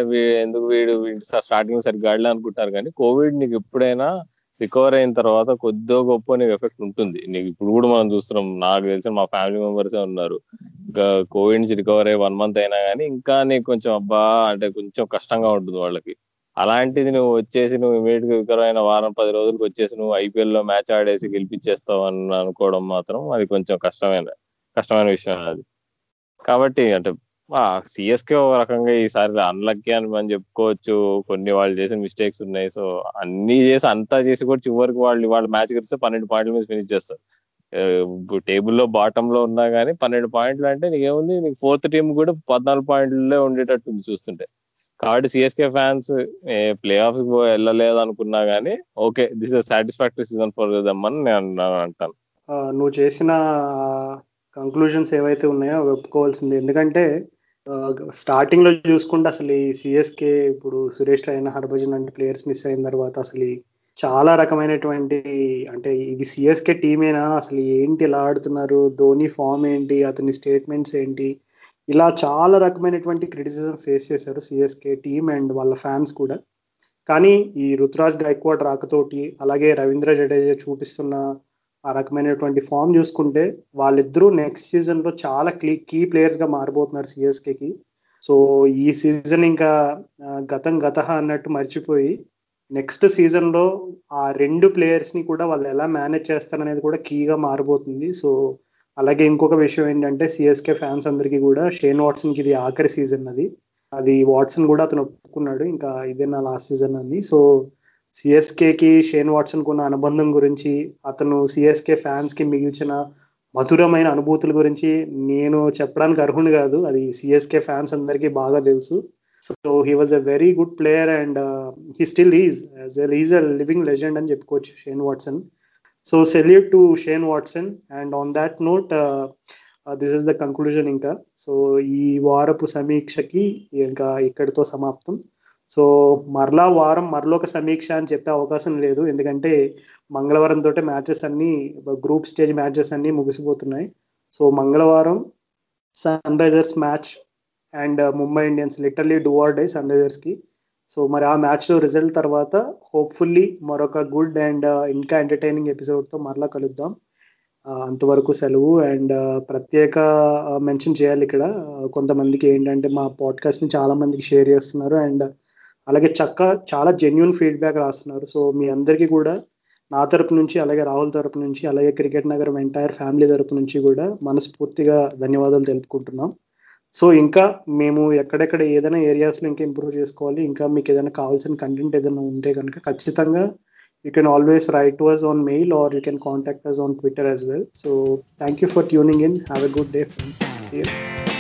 ఎందుకు వీడు స్టార్టింగ్ సరిగ్గా ఆడలే కానీ కోవిడ్ నీకు ఎప్పుడైనా రికవర్ అయిన తర్వాత కొద్దో గొప్ప నీకు ఎఫెక్ట్ ఉంటుంది. నీకు ఇప్పుడు కూడా మనం చూస్తున్నాం. నాకు తెలిసిన మా ఫ్యామిలీ మెంబర్స్ ఉన్నారు. ఇంకా కోవిడ్ నుంచి రికవర్ అయ్యి వన్ మంత్ అయినా కానీ ఇంకా నీకు కొంచెం అబ్బా అంటే కొంచెం కష్టంగా ఉంటుంది వాళ్ళకి. అలాంటిది నువ్వు వచ్చేసి నువ్వు ఇమీడియట్గా వారం పది రోజులకు వచ్చేసి నువ్వు ఐపీఎల్లో మ్యాచ్ ఆడేసి గెలిపించేస్తావు అని అనుకోవడం మాత్రం అది కొంచెం కష్టమైన కష్టమైన విషయం అది. కాబట్టి అంటే సిఎస్కే ఒక రకంగా ఈసారి అన్లక్కీ అని మనం చెప్పుకోవచ్చు. కొన్ని వాళ్ళు చేసిన మిస్టేక్స్ ఉన్నాయి. సో అన్ని చేసి అంతా చేసి కూడా చివరికి వాళ్ళు వాళ్ళ మ్యాచ్ గెలిస్తే పన్నెండు పాయింట్ల మీద ఫినిష్ చేస్తారు. టేబుల్లో బాటమ్లో ఉన్నా కానీ పన్నెండు పాయింట్లు అంటే నీకేముంది? నీకు ఫోర్త్ టీం కూడా పద్నాలుగు పాయింట్లే ఉండేటట్టు ఉంది చూస్తుంటే. కాబట్టి సిఎస్కే ఫ్యాన్స్ ప్లే ఆఫ్స్ వెళ్ళలేదు అనుకున్నా గానీ okay this is satisfactory season for them అని నేను అంటాను. నువ్వు చేసిన కంక్లూజన్స్ ఏవైతే ఉన్నాయో ఒప్పుకోవాల్సింది. ఎందుకంటే స్టార్టింగ్లో చూసుకుంటే అసలు ఈ సిఎస్కే ఇప్పుడు సురేష్ రైనా హర్భజన్ అంటే ప్లేయర్స్ మిస్ అయిన తర్వాత అసలు చాలా రకమైనటువంటి అంటే ఇది సిఎస్కే టీమేనా అసలు ఏంటి ఇలా ఆడుతున్నారు? ధోని ఫామ్ ఏంటి? అతని స్టేట్మెంట్స్ ఏంటి? ఇలా చాలా రకమైనటువంటి క్రిటిసిజం ఫేస్ చేశారు సిఎస్కే టీం అండ్ వాళ్ళ ఫ్యాన్స్ కూడా. కానీ ఈ రుతురాజ్ గైక్వాడ్ రాకతోటి అలాగే రవీంద్ర జడేజా చూపిస్తున్న ఆ రకమైనటువంటి ఫామ్ చూసుకుంటే వాళ్ళిద్దరూ నెక్స్ట్ సీజన్లో చాలా క్లీ కీ ప్లేయర్స్గా మారిపోతున్నారు సిఎస్కేకి సో ఈ సీజన్ ఇంకా గతం గత అన్నట్టు మర్చిపోయి నెక్స్ట్ సీజన్లో ఆ రెండు ప్లేయర్స్ని కూడా వాళ్ళు ఎలా మేనేజ్ చేస్తారనేది కూడా కీగా మారిపోతుంది సో అలాగే ఇంకొక విషయం ఏంటంటే సిఎస్కే ఫ్యాన్స్ అందరికీ కూడా షేన్ వాట్సన్కి ఇది ఆఖరి సీజన్ అది. అది వాట్సన్ కూడా అతను ఒప్పుకున్నాడు. ఇంకా ఇదే నా లాస్ట్ సీజన్ అని సో సిఎస్కే కి షేన్ వాట్సన్ కున్న అనుబంధం గురించి అతను సిఎస్కే ఫ్యాన్స్కి మిగిల్చిన మధురమైన అనుభూతుల గురించి నేను చెప్పడానికి అర్హుని కాదు. అది సిఎస్కే ఫ్యాన్స్ అందరికీ బాగా తెలుసు. So he was a very good player and he still is is a living legend అని చెప్పుకోవచ్చు Shane Watson so salute to Shane Watson and on that note this is the conclusion ఇంకా so ఈ వారపు సమీక్షకి ఇంకా ఇక్కడితో సమాప్తం. So మరలా వారం మరొక సమీక్ష అని చెప్పే అవకాశం లేదు. ఎందుకంటే మంగళవారం తోటే మ్యాచెస్ అన్ని గ్రూప్ స్టేజ్ మ్యాచెస్ అన్ని ముగిసిపోతున్నాయి. సో మంగళవారం Sun Risers match and uh, Mumbai Indians literally do or die Sun రైజర్స్కి so మరి ఆ మ్యాచ్లో రిజల్ట్ తర్వాత హోప్ఫుల్లీ మరొక గుడ్ అండ్ uh, ఇంకా ఎంటర్టైనింగ్ ఎపిసోడ్తో మరలా కలుద్దాం. అంతవరకు సెలవు. అండ్ uh, ప్రత్యేక uh, మెన్షన్ చేయాలి ఇక్కడ. కొంతమందికి ఏంటంటే మా పాడ్కాస్ట్ని చాలామందికి చాలా మందికి షేర్ చేస్తున్నారు. అండ్ అలాగే చక్క చాలా జెన్యున్ ఫీడ్బ్యాక్ రాస్తున్నారు. సో మీ అందరికీ కూడా నా తరపు నుంచి అలాగే రాహుల్ తరపు నుంచి అలాగే క్రికెట్ నగరం ఎంటైర్ ఫ్యామిలీ తరపు నుంచి కూడా మనస్ఫూర్తిగా ధన్యవాదాలు తెలుపుకుంటున్నాం. సో ఇంకా మేము ఎక్కడెక్కడ ఏదైనా ఏరియాస్లో ఇంకా ఇంప్రూవ్ చేసుకోవాలి. ఇంకా మీకు ఏదైనా కావాల్సిన కంటెంట్ ఏదైనా ఉంటే కనుక ఖచ్చితంగా you can always write to us on mail or you can contact us on Twitter as well so thank you for tuning in have a good day friends